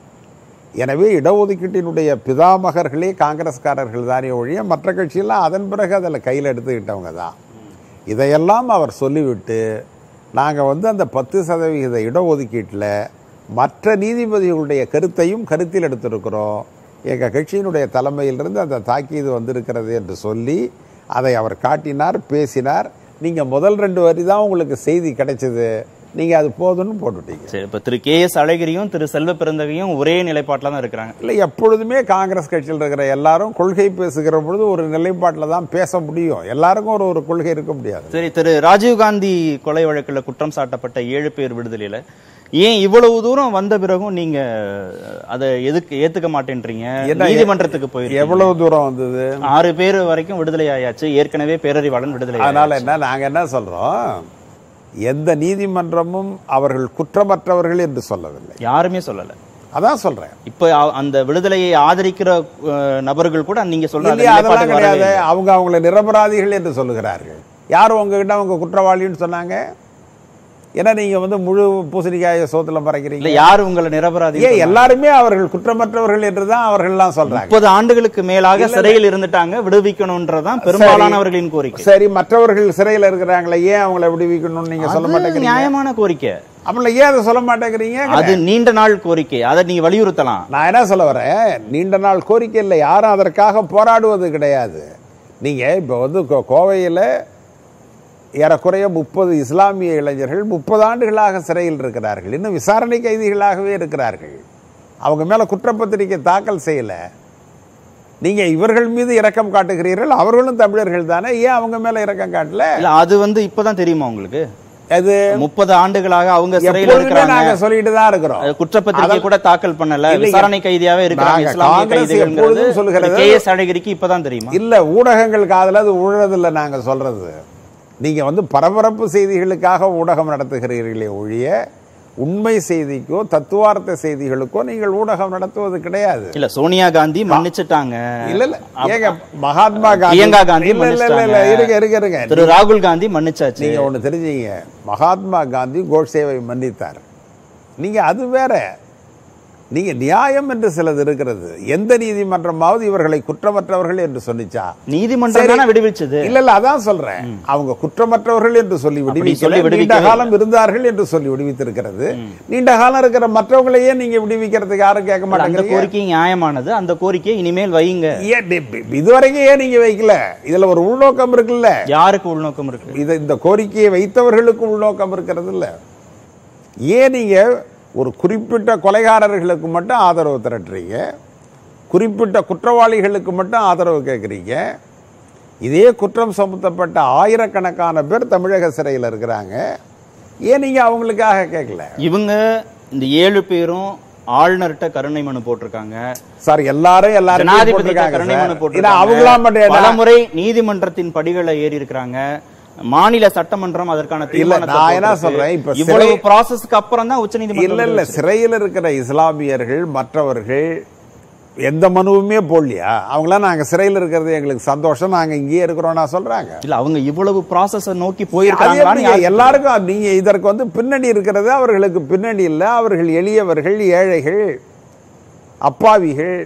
எனவே இடஒதுக்கீட்டினுடைய பிதாமகர்களே காங்கிரஸ்காரர்கள் தானே ஒழிய மற்ற கட்சியெல்லாம் அதன் பிறகு அதில் கையில் எடுத்துக்கிட்டவங்க தான் இதையெல்லாம் அவர் சொல்லிவிட்டு நாங்கள் வந்து அந்த பத்து சதவிகித இடஒதுக்கீட்டில் மற்ற நீதிபதிகளுடைய கருத்தையும் கருத்தில் எடுத்திருக்கிறோம் எங்கள் கட்சியினுடைய தலைமையிலிருந்து அந்த தாக்கியது வந்திருக்கிறது என்று சொல்லி அதை அவர் காட்டினார் பேசினார் நீங்கள் முதல் ரெண்டு வரி தான் உங்களுக்கு செய்தி கிடைச்சிது நீங்க அது போதும்னு
போட்டுட்டீங்க சரி இப்போ திரு கே எஸ் அழகிரியும் திரு செல்வ பிறந்தகையும் ஒரே நிலைப்பாட்டில் தான் இருக்கிறாங்க இல்லை எப்பொழுதுமே
காங்கிரஸ் கட்சியில் இருக்கிற எல்லாரும் கொள்கை பேசுகிற பொழுது ஒரு நிலைப்பாட்டில் தான் பேச முடியும் எல்லாருக்கும் ஒரு ஒரு கொள்கை இருக்க
முடியாது சரி திரு ராஜீவ்காந்தி கொலை வழக்கில் குற்றம் சாட்டப்பட்ட ஏழு பேர் விடுதலையில் ஏன் இவ்வளவு தூரம் வந்த பிறகும் நீங்க அதை எதுக்கு ஏத்துக்க மாட்டேன்றீங்க நீதிமன்றத்துக்கு
போய் எவ்வளவு தூரம் வந்தது
ஆறு பேர் வரைக்கும் விடுதலை ஆயாச்சு ஏற்கனவே பேரறிவாளன் விடுதலை
அதனால என்ன நாங்க என்ன சொல்றோம் எந்த நீதிமன்றமும் அவர்கள் குற்றமற்றவர்கள் என்று சொல்லவில்லை
யாருமே சொல்லல
அதான் சொல்றேன்
இப்ப அந்த விடுதலையை ஆதரிக்கிற நபர்கள் கூட நீங்க சொல்றீங்க
அவங்க அவங்களை நிரபராதிகள் என்று சொல்லுகிறார்கள் யார் உங்ககிட்ட அவங்க குற்றவாளின்னு சொன்னாங்க ஏன்னா நீங்க வந்து முழு பூசணிக்காய சோத்துல
பறக்கிறீங்க யாரும் உங்களை
நிரபராதி ஏன் எல்லாருமே அவர்கள் குற்றமற்றவர்கள் என்றுதான் அவர்கள் எல்லாம் சொல்றாங்க
முப்பது ஆண்டுகளுக்கு மேலாக சிறையில் இருந்துட்டாங்க விடுவிக்கணும்ன்றதான் பெரும்பாலானவர்களின்
கோரிக்கை சரி மற்றவர்கள் சிறையில் இருக்கிறாங்களே
ஏன் அவங்கள விடுவிக்கணும்னு நீங்க சொல்ல மாட்டேங்கிறீங்க நியாயமான கோரிக்கை அப்பல ஏன் அதை சொல்ல மாட்டேங்கிறீங்க அது நீண்ட நாள் கோரிக்கை அதை நீங்க வலியுறுத்தலாம் நான் என்ன
சொல்ல வரேன் நீண்ட நாள் கோரிக்கை இல்லை யாரும் அதற்காக போராடுவது கிடையாது நீங்க இப்போ வந்து கோவையில் ஏறக்குறைய முப்பது இஸ்லாமிய இளைஞர்கள் முப்பது ஆண்டுகளாக சிறையில் இருக்கிறார்கள் இன்னும் விசாரணை கைதிகளாகவே இருக்கிறார்கள் அவங்க மேலே குற்றப்பத்திரிக்கை தாக்கல் செய்யலை நீங்கள் இவர்கள் மீது இரக்கம் காட்டுகிறீர்கள் அவர்களும் தமிழர்கள் தானே ஏன் அவங்க மேலே
இரக்கம் காட்டல இல்லை அது வந்து இப்போ தான் தெரியுமா உங்களுக்கு அது முப்பது ஆண்டுகளாக அவங்க நாங்க சொல்லிட்டு தான்
இருக்கிறோம் குற்றப்பத்திரிகை கூட தாக்கல் பண்ணல விசாரணை கைதியாவே இருக்கிறாங்க காங்கிரஸ் கைதிகள் சொல்லுகிறது கே எஸ் அழகிரிக்கு இப்பதான் தெரியுமா இல்ல ஊடகங்கள் காதல அது உழறதில்ல நாங்க சொல்றது நீங்கள் வந்து பரபரப்பு செய்திகளுக்காக ஊடகம் நடத்துகிறீர்களே ஒழிய உண்மை செய்திக்கோ தத்துவார்த்த செய்திகளுக்கோ நீங்கள் ஊடகம் நடத்துவது கிடையாது
இல்ல சோனியா காந்தி மன்னிச்சுட்டாங்க
இல்ல இல்ல ஏங்க மகாத்மா காந்தி
காந்தி இல்ல
இல்ல இல்ல இருங்க இருங்க இருங்க
திரு ராகுல் காந்தி மன்னிச்சாச்சு நீங்க ஒண்ணு
தெரிஞ்சீங்க மகாத்மா காந்தி கோட்சேவை மன்னித்தார் நீங்க அது வேற நீங்க நியாயம் என்று சிலது இருக்கிறது எந்த நீதிமன்றமாவது இவர்களை
குற்றமற்றவர்கள் என்று சொல்லிச்சா நீதிமன்றம் விடுவிச்சது இல்ல இல்ல அதான் சொல்றேன் அவங்க குற்றமற்றவர்கள்
என்று சொல்லி நீண்ட காலம் இருந்தார்கள் என்று சொல்லி விடுவித்திருக்கிறது நீண்ட காலம் இருக்கிற மற்றவர்களையே நீங்க விடுவிக்கிறதுக்கு யாரும் கேட்க மாட்டாங்க
கோரிக்கை நியாயமானது அந்த கோரிக்கை இனிமேல் வைங்க
இதுவரைக்கும் ஏன் நீங்க வைக்கல இதுல ஒரு உள்நோக்கம்
இருக்குல்ல யாருக்கு உள்நோக்கம் இருக்கு இது இந்த
கோரிக்கையை வைத்தவர்களுக்கு உள்நோக்கம் இருக்கிறது இல்ல ஏன் நீங்க ஒரு குறிப்பிட்ட கொலைகாரர்களுக்கு மட்டும் ஆதரவு திரட்டுறீங்க குறிப்பிட்ட குற்றவாளிகளுக்கு மட்டும் ஆதரவு கேட்குறீங்க இதே குற்றம் சமத்தப்பட்ட ஆயிரக்கணக்கான பேர் தமிழக சிறையில் இருக்கிறாங்க ஏன் நீங்கள் அவங்களுக்காக கேட்கல
இவங்க இந்த ஏழு பேரும் ஆளுநர்கிட்ட கருணை மனு போட்டிருக்காங்க
சார் எல்லாரும் எல்லாரும் கருணை மனு போட்டிருக்காங்க அவங்களா
மட்டும் பலமுறை நீதிமன்றத்தின் படிகளை ஏறி இருக்கிறாங்க மாநில சட்டமன்றம் அதற்கான இல்ல நான் என்ன சொல்றேன் இப்ப இவ்வளவு
ப்ராசஸ்க்கு அப்புறம் தான் இல்ல இல்ல சிறையில் இருக்கிற இஸ்லாமியர்கள் மற்றவர்கள் எந்த மனுவுமே போடலையா அவங்களாம்
நாங்க சிறையில் இருக்கிறது எங்களுக்கு சந்தோஷம் நாங்க இங்கேயே இருக்கிறோம்னா சொல்றாங்க இல்ல அவங்க இவ்வளவு ப்ராசஸ் நோக்கி போயிருக்காங்க எல்லாருக்கும்
நீங்க இதற்கு வந்து பின்னணி இருக்கிறது அவர்களுக்கு பின்னணி இல்லை அவர்கள் எளியவர்கள் ஏழைகள் அப்பாவிகள்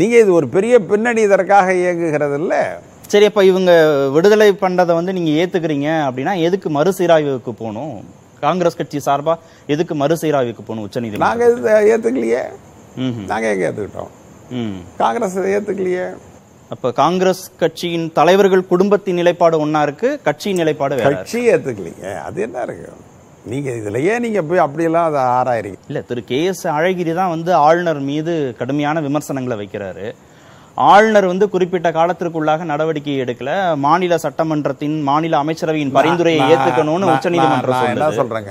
நீங்க இது ஒரு பெரிய பின்னணி இதற்காக இயங்குகிறது இல்லை
சரி அப்போ இவங்க விடுதலை பண்ணதை வந்து நீங்கள் ஏற்றுக்கிறீங்க அப்படின்னா எதுக்கு மறுசீராய்வுக்கு போகணும் காங்கிரஸ் கட்சி சார்பாக எதுக்கு மறுசீராய்வுக்கு
போகணும் உச்சநீதி நாங்கள் ஏற்றுக்கலையே நாங்கள் எங்கே ஏற்றுக்கிட்டோம் காங்கிரஸ்
ஏற்றுக்கலையே அப்போ காங்கிரஸ் கட்சியின் தலைவர்கள் குடும்பத்தின் நிலைப்பாடு ஒன்றா இருக்கு கட்சியின்
நிலைப்பாடு கட்சி ஏற்றுக்கலைங்க அது என்ன இருக்கு நீங்கள் இதுலையே நீங்கள் போய் அப்படியெல்லாம் அதை
ஆராயிறீங்க இல்லை திரு கே எஸ் அழகிரி தான் வந்து ஆளுநர் மீது கடுமையான விமர்சனங்களை வைக்கிறாரு ஆளுநர் வந்து குறிப்பிட்ட காலத்திற்குள்ளாக நடவடிக்கை எடுக்கல மாநில சட்டமன்றத்தின் மாநில அமைச்சரவையின் பரிந்துரையை ஏத்துக்கணும்னு
உச்சநீதிமன்றம் என்ன சொல்றாங்க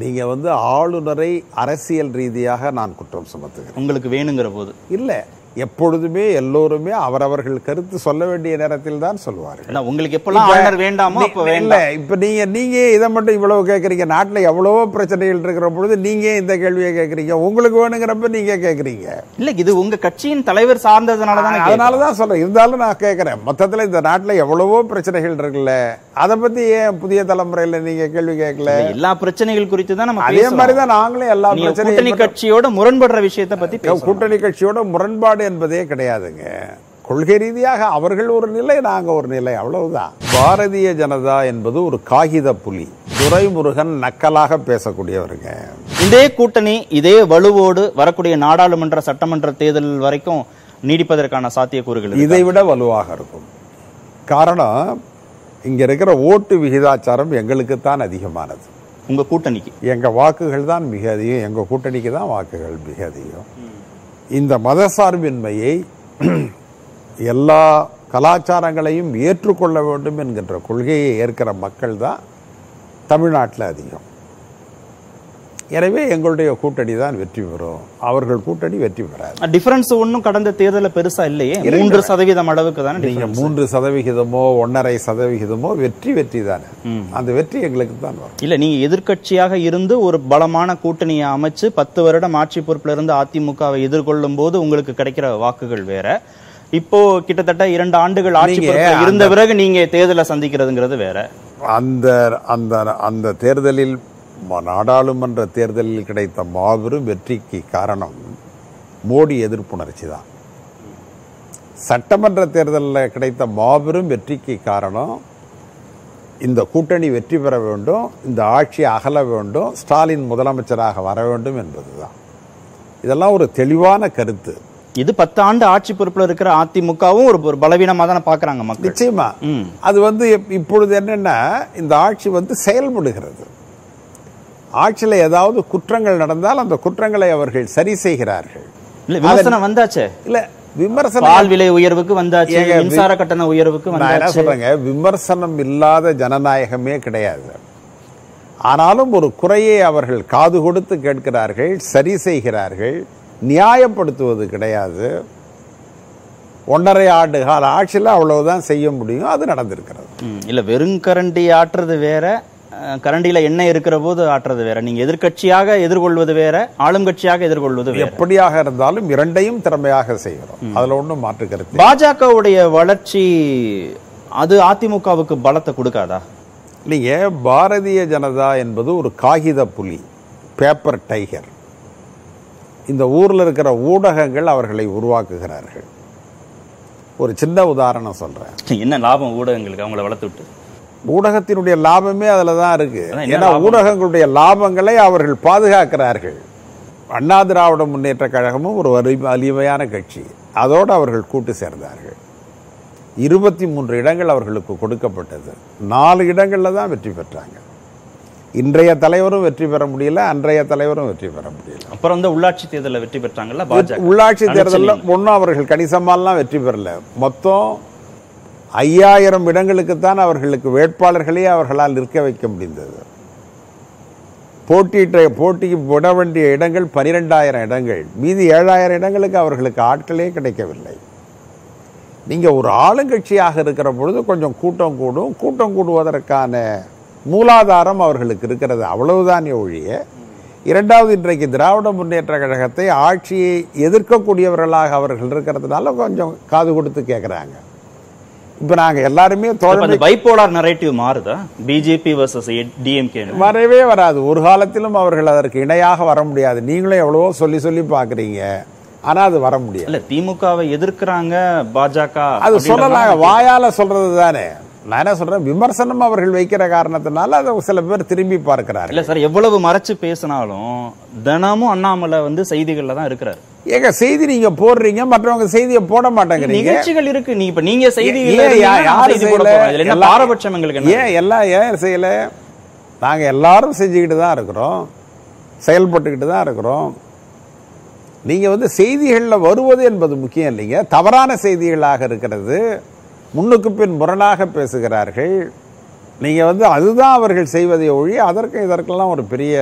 நீங்க வந்து ஆளுநரை அரசியல் ரீதியாக நான் குற்றம் சுமத்துகிறேன்
உங்களுக்கு வேணுங்கிற போது
இல்லை எப்பொழுதுமே எல்லோருமே அவரவர்கள் கருத்து சொல்ல வேண்டிய நேரத்தில் தான் சொல்லுவார்கள் உங்களுக்கு எப்பெல்லாம் இதை மட்டும் இவ்வளவு கேட்கறீங்க நாட்டில் எவ்வளவோ பிரச்சனைகள் இருக்கிற பொழுது நீங்க இந்த கேள்வியை கேட்கறீங்க உங்களுக்கு வேணுங்கிறப்ப நீங்க கேட்கறீங்க இல்ல இது உங்க கட்சியின் தலைவர் சார்ந்ததுனால தான் அதனால தான் இருந்தாலும் நான் கேட்குறேன் மொத்தத்தில் இந்த நாட்டில் எவ்வளவோ பிரச்சனைகள் இருக்குல்ல அதை பத்தி ஏன் புதிய தலைமுறையில் நீங்க கேள்வி கேட்கல எல்லா பிரச்சனைகள் குறித்து தான் நம்ம அதே மாதிரி தான் நாங்களே எல்லா பிரச்சனையும் கட்சியோட முரண்படுற விஷயத்தை பத்தி கூட்டணி கட்சியோட முரண்பாடு வேறுபாடு என்பதே கிடையாதுங்க கொள்கை ரீதியாக அவர்கள் ஒரு நிலை நாங்கள் ஒரு நிலை அவ்வளவுதான் பாரதிய ஜனதா என்பது ஒரு காகித புலி துரைமுருகன் நக்கலாக பேசக்கூடியவருங்க
இதே கூட்டணி இதே வலுவோடு வரக்கூடிய நாடாளுமன்ற சட்டமன்ற தேர்தல் வரைக்கும் நீடிப்பதற்கான சாத்தியக்கூறுகள்
இதை விட வலுவாக இருக்கும் காரணம் இங்க இருக்கிற ஓட்டு விகிதாச்சாரம் எங்களுக்கு தான்
அதிகமானது உங்க கூட்டணிக்கு
எங்க வாக்குகள் தான் மிக அதிகம் எங்க கூட்டணிக்கு தான் வாக்குகள் மிக அதிகம் இந்த மதசார்பின்மையை எல்லா கலாச்சாரங்களையும் ஏற்றுக்கொள்ள வேண்டும் என்கின்ற கொள்கையை ஏற்கிற மக்கள் தான் தமிழ்நாட்டில் அதிகம் எனவே
எங்களுடைய கூட்டணி தான் வெற்றி பெறும் அவர்கள் கூட்டணி வெற்றி பெறாது டிஃபரன்ஸ் ஒன்றும் கடந்த தேர்தலில் பெருசாக இல்லையே மூன்று சதவீதம் அளவுக்கு தானே நீங்கள் மூன்று சதவிகிதமோ ஒன்றரை
சதவிகிதமோ வெற்றி வெற்றி தானே அந்த வெற்றி எங்களுக்கு தான் வரும் இல்லை நீங்கள் எதிர்கட்சியாக இருந்து
ஒரு பலமான கூட்டணியை அமைச்சு பத்து வருடம் ஆட்சி பொறுப்பில் இருந்து அதிமுகவை எதிர்கொள்ளும் போது உங்களுக்கு கிடைக்கிற வாக்குகள் வேற இப்போ கிட்டத்தட்ட இரண்டு ஆண்டுகள் ஆட்சி இருந்த பிறகு நீங்க தேர்தலை சந்திக்கிறதுங்கிறது வேற அந்த அந்த
அந்த தேர்தலில் நாடாளுமன்ற தேர்தலில் கிடைத்த மாபெரும் வெற்றிக்கு காரணம் மோடி எதிர்ப்புணர்ச்சி தான் சட்டமன்ற தேர்தலில் கிடைத்த மாபெரும் வெற்றிக்கு காரணம் இந்த கூட்டணி வெற்றி பெற வேண்டும் இந்த ஆட்சி அகல வேண்டும் ஸ்டாலின் முதலமைச்சராக வர வேண்டும் என்பது தான் இதெல்லாம் ஒரு தெளிவான கருத்து
இது பத்து ஆண்டு ஆட்சி பொறுப்பில் இருக்கிற அதிமுகவும் ஒரு ஒரு
பலவீனமாக தானே பார்க்குறாங்க மக்கள் நிச்சயமா அது வந்து இப்பொழுது என்னென்னா இந்த ஆட்சி வந்து செயல்படுகிறது ஆட்சியில் ஏதாவது குற்றங்கள் நடந்தால் அந்த குற்றங்களை அவர்கள் சரி
செய்கிறார்கள் விமர்சனம் இல்ல விமர்சனம் பால் விலை உயர்வுக்கு வந்தாச்சு மின்சார கட்டண உயர்வுக்கு நான் சொல்றேங்க விமர்சனம்
இல்லாத ஜனநாயகமே கிடையாது ஆனாலும் ஒரு குறையை அவர்கள் காது கொடுத்து கேட்கிறார்கள் சரி செய்கிறார்கள் நியாயப்படுத்துவது கிடையாது ஒன்றரை ஆண்டு கால ஆட்சியில் அவ்வளவுதான் செய்ய முடியும் அது நடந்திருக்கிறது
இல்லை வெறும் கரண்டி ஆட்டுறது வேற கரண்டியில் எண்ணெய் இருக்கிற போது ஆற்றுறது வேற நீங்கள் எதிர்கட்சியாக எதிர்கொள்வது வேற ஆளும் கட்சியாக எதிர்கொள்வது
எப்படியாக இருந்தாலும் இரண்டையும் திறமையாக செய்கிறோம் அதில் ஒன்றும் மாற்றுக்கிறது பாஜகவுடைய
வளர்ச்சி அது அதிமுகவுக்கு பலத்தை கொடுக்காதா இல்லைங்க
பாரதிய ஜனதா என்பது ஒரு காகித புலி பேப்பர் டைகர் இந்த ஊரில் இருக்கிற ஊடகங்கள் அவர்களை உருவாக்குகிறார்கள் ஒரு சின்ன உதாரணம்
சொல்கிறேன் என்ன லாபம் ஊடகங்களுக்கு அவங்கள வளர்த்து விட்டு
ஊடகத்தினுடைய லாபமே அதில் தான் இருக்கு ஏன்னா ஊடகங்களுடைய லாபங்களை அவர்கள் பாதுகாக்கிறார்கள் அண்ணா திராவிட முன்னேற்ற கழகமும் ஒரு வலி வலிமையான கட்சி அதோடு அவர்கள் கூட்டு சேர்ந்தார்கள் இருபத்தி மூன்று இடங்கள் அவர்களுக்கு கொடுக்கப்பட்டது நாலு இடங்களில் தான் வெற்றி பெற்றாங்க இன்றைய தலைவரும் வெற்றி பெற முடியல அன்றைய தலைவரும் வெற்றி பெற முடியல
அப்புறம் வந்து உள்ளாட்சி தேர்தலில் வெற்றி பெற்றாங்கல்ல
உள்ளாட்சி தேர்தலில் ஒன்றும் அவர்கள் கணிசமாலாம் வெற்றி பெறல மொத்தம் ஐயாயிரம் இடங்களுக்குத்தான் அவர்களுக்கு வேட்பாளர்களே அவர்களால் நிற்க வைக்க முடிந்தது போட்டியிட்ட போட்டிக்கு விட வேண்டிய இடங்கள் பனிரெண்டாயிரம் இடங்கள் மீதி ஏழாயிரம் இடங்களுக்கு அவர்களுக்கு ஆட்களே கிடைக்கவில்லை நீங்கள் ஒரு ஆளுங்கட்சியாக இருக்கிற பொழுது கொஞ்சம் கூட்டம் கூடும் கூட்டம் கூடுவதற்கான மூலாதாரம் அவர்களுக்கு இருக்கிறது அவ்வளவுதான் ஒழிய இரண்டாவது இன்றைக்கு திராவிட முன்னேற்ற கழகத்தை ஆட்சியை எதிர்க்கக்கூடியவர்களாக அவர்கள் இருக்கிறதுனால கொஞ்சம் காது கொடுத்து கேட்குறாங்க இப்ப நாங்க எல்லாருமே
தோழமை பைப்போலார் நரேட்டிவ் மாறுதா பிஜேபி வர்சஸ்
டிஎம்கே வரவே வராது ஒரு காலத்திலும் அவர்கள் அதற்கு இணையாக வர முடியாது நீங்களும் எவ்வளவோ சொல்லி சொல்லி பாக்குறீங்க ஆனா அது வர
முடியாது இல்லை திமுகவை எதிர்க்கிறாங்க
பாஜக அது சொல்லலாங்க வாயால சொல்றது தானே நான் என்ன சொல்றேன் விமர்சனம் அவர்கள் வைக்கிற காரணத்தினால அதை சில பேர் திரும்பி பார்க்கிறார் இல்ல சார் எவ்வளவு
மறைச்சு பேசினாலும் தினமும் அண்ணாமலை வந்து செய்திகள்ல தான் இருக்கிறார் ஏங்க செய்தி நீங்க போடுறீங்க
மற்றவங்க செய்தியை போட மாட்டேங்கிறீங்க நிகழ்ச்சிகள் இருக்கு நீங்க இப்ப நீங்க செய்தி பாரபட்சம் எங்களுக்கு ஏன் எல்லாம் ஏன் செய்யல நாங்க எல்லாரும் செஞ்சுக்கிட்டு தான் இருக்கிறோம் செயல்பட்டுக்கிட்டு தான் இருக்கிறோம் நீங்கள் வந்து செய்திகளில் வருவது என்பது முக்கியம் இல்லைங்க தவறான செய்திகளாக இருக்கிறது முன்னுக்கு பின் முரணாக பேசுகிறார்கள் நீங்கள் வந்து அதுதான் அவர்கள் செய்வதை ஒழிய அதற்கு இதற்கெல்லாம் ஒரு பெரிய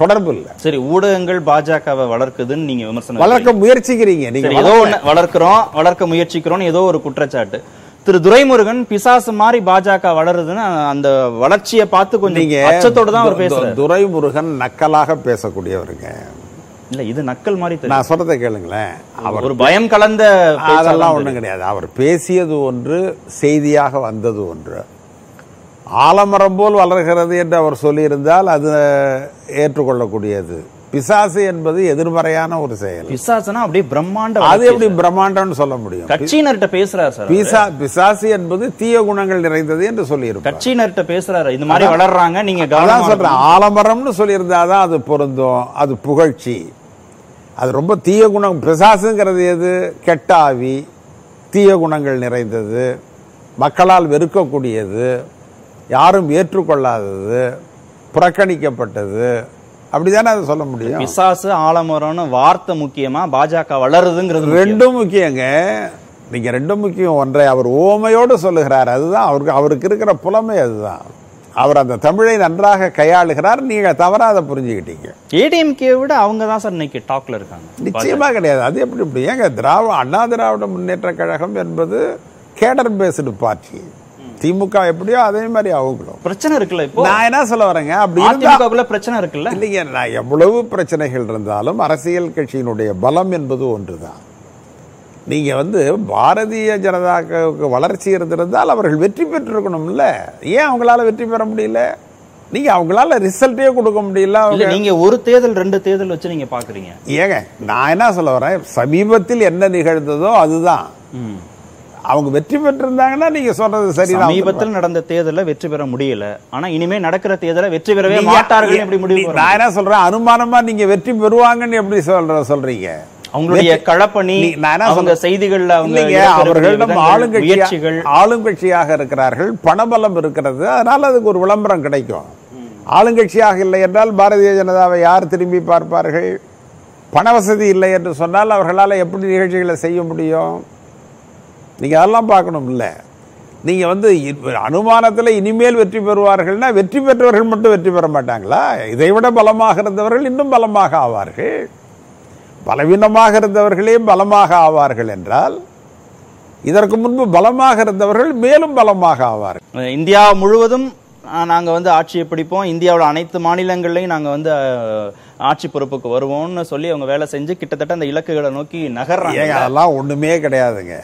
தொடர்பு இல்லை சரி
ஊடகங்கள் பாஜகவை வளர்க்குதுன்னு நீங்க விமர்சனம்
வளர்க்க முயற்சிக்கிறீங்க
நீங்க ஏதோ வளர்க்கிறோம் வளர்க்க முயற்சிக்கிறோம் ஏதோ ஒரு குற்றச்சாட்டு திரு துரைமுருகன் பிசாசு மாதிரி பாஜக வளருதுன்னு அந்த வளர்ச்சியை பார்த்து
கொஞ்சம் அச்சத்தோடு தான் அவர் பேசுகிறார் துரைமுருகன் நக்கலாக பேசக்கூடியவருங்க
இல்ல இது நக்கல் மாதிரி நான் சொல்றதை
கேளுங்களேன் அவர் ஒரு பயம் கலந்த அதெல்லாம் ஒன்றும் கிடையாது அவர் பேசியது ஒன்று செய்தியாக வந்தது ஒன்று ஆலமரம் போல் வளர்கிறது என்று அவர் சொல்லியிருந்தால் அது ஏற்றுக்கொள்ளக்கூடியது பிசாசு என்பது எதிர்மறையான ஒரு செயல் பிசாசுனா அப்படியே பிரம்மாண்டம் அது எப்படி பிரம்மாண்டம்னு சொல்ல முடியும் கட்சியினர்கிட்ட பேசுறாரு சார் பிசா பிசாசு என்பது தீய குணங்கள்
நிறைந்தது என்று சொல்லியிருக்கும் கட்சியினர்கிட்ட பேசுறாரு இந்த மாதிரி வளர்றாங்க நீங்க சொல்றேன் ஆலமரம்னு
சொல்லியிருந்தாதான் அது பொருந்தும் அது புகழ்ச்சி அது ரொம்ப தீய குணம் பிசாசுங்கிறது எது கெட்ட ஆவி தீய குணங்கள் நிறைந்தது மக்களால் வெறுக்கக்கூடியது யாரும் ஏற்றுக்கொள்ளாதது புறக்கணிக்கப்பட்டது அப்படிதானே அதை சொல்ல முடியும்
பிசாசு ஆலமரம்னு வார்த்தை முக்கியமா பாஜக வளருதுங்கிறது
ரெண்டும் முக்கியங்க நீங்க ரெண்டும் முக்கியம் ஒன்றை அவர் ஓமையோடு சொல்லுகிறார் அதுதான் அவருக்கு அவருக்கு இருக்கிற புலமை அதுதான் அவர் அந்த தமிழை நன்றாக கையாளுகிறார் நீங்கள் தவறாத
புரிஞ்சுக்கிட்டீங்க ஏடிஎம்கே விட அவங்க தான் சார் இன்னைக்கு டாக்ல இருக்காங்க நிச்சயமாக கிடையாது அது எப்படி இப்படி ஏங்க
திராவிட அண்ணா திராவிட முன்னேற்ற கழகம் என்பது கேடர் பேஸ்டு பார்ட்டி திமுக எப்படியோ அதே
மாதிரி அவங்களும் பிரச்சனை இருக்குல்ல நான் என்ன
சொல்ல வரேங்க அப்படி பிரச்சனை இருக்குல்ல இல்லைங்க நான் எவ்வளவு பிரச்சனைகள் இருந்தாலும் அரசியல் கட்சியினுடைய பலம் என்பது ஒன்றுதான் நீங்கள் வந்து பாரதிய ஜனதாவுக்கு வளர்ச்சி இருந்திருந்தால் அவர்கள் வெற்றி பெற்றிருக்கணும்ல ஏன் அவங்களால வெற்றி பெற முடியல நீங்க அவங்களால ரிசல்ட்டே கொடுக்க முடியல நீங்க ஒரு தேர்தல் ரெண்டு தேர்தல் வச்சு நீங்க பாக்குறீங்க ஏங்க நான் என்ன சொல்ல வரேன் சமீபத்தில் என்ன நிகழ்ந்ததோ அதுதான் அவங்க வெற்றி பெற்றிருந்தாங்கன்னா நீங்க சொல்றது சரி சமீபத்தில் நடந்த தேர்தல வெற்றி பெற முடியல ஆனா இனிமே நடக்கிற தேர்தலை வெற்றி பெறவே மாட்டார்கள் நான் என்ன சொல்றேன் அனுமானமா நீங்க வெற்றி பெறுவாங்கன்னு எப்படி சொல்ற சொல்றீங்க அவங்களுடைய களப்பணி அவங்க செய்திகள்ல அவங்க அவர்களிடம் ஆளுங்கட்சிகள் ஆளுங்கட்சியாக இருக்கிறார்கள் பணபலம் இருக்கிறது அதனால அதுக்கு ஒரு விளம்பரம் கிடைக்கும் ஆளுங்கட்சியாக இல்லை என்றால் பாரதிய ஜனதாவை யார் திரும்பி பார்ப்பார்கள் பண வசதி இல்லை என்று சொன்னால் அவர்களால் எப்படி நிகழ்ச்சிகளை செய்ய முடியும் நீங்கள் அதெல்லாம் பார்க்கணும் இல்லை நீங்கள் வந்து அனுமானத்தில் இனிமேல் வெற்றி பெறுவார்கள்னா வெற்றி பெற்றவர்கள் மட்டும் வெற்றி பெற மாட்டாங்களா இதைவிட பலமாக இருந்தவர்கள் இன்னும் பலமாக ஆவார்கள் பலவீனமாக இருந்தவர்களே பலமாக ஆவார்கள் என்றால் இதற்கு முன்பு பலமாக இருந்தவர்கள் மேலும் பலமாக ஆவார்கள் இந்தியா முழுவதும் நாங்கள் வந்து ஆட்சியை பிடிப்போம் இந்தியாவில் அனைத்து மாநிலங்கள்லையும் நாங்கள் வந்து ஆட்சி பொறுப்புக்கு வருவோம்னு சொல்லி அவங்க வேலை செஞ்சு கிட்டத்தட்ட அந்த இலக்குகளை நோக்கி நகர்றாங்க அதெல்லாம் ஒன்றுமே கிடையாதுங்க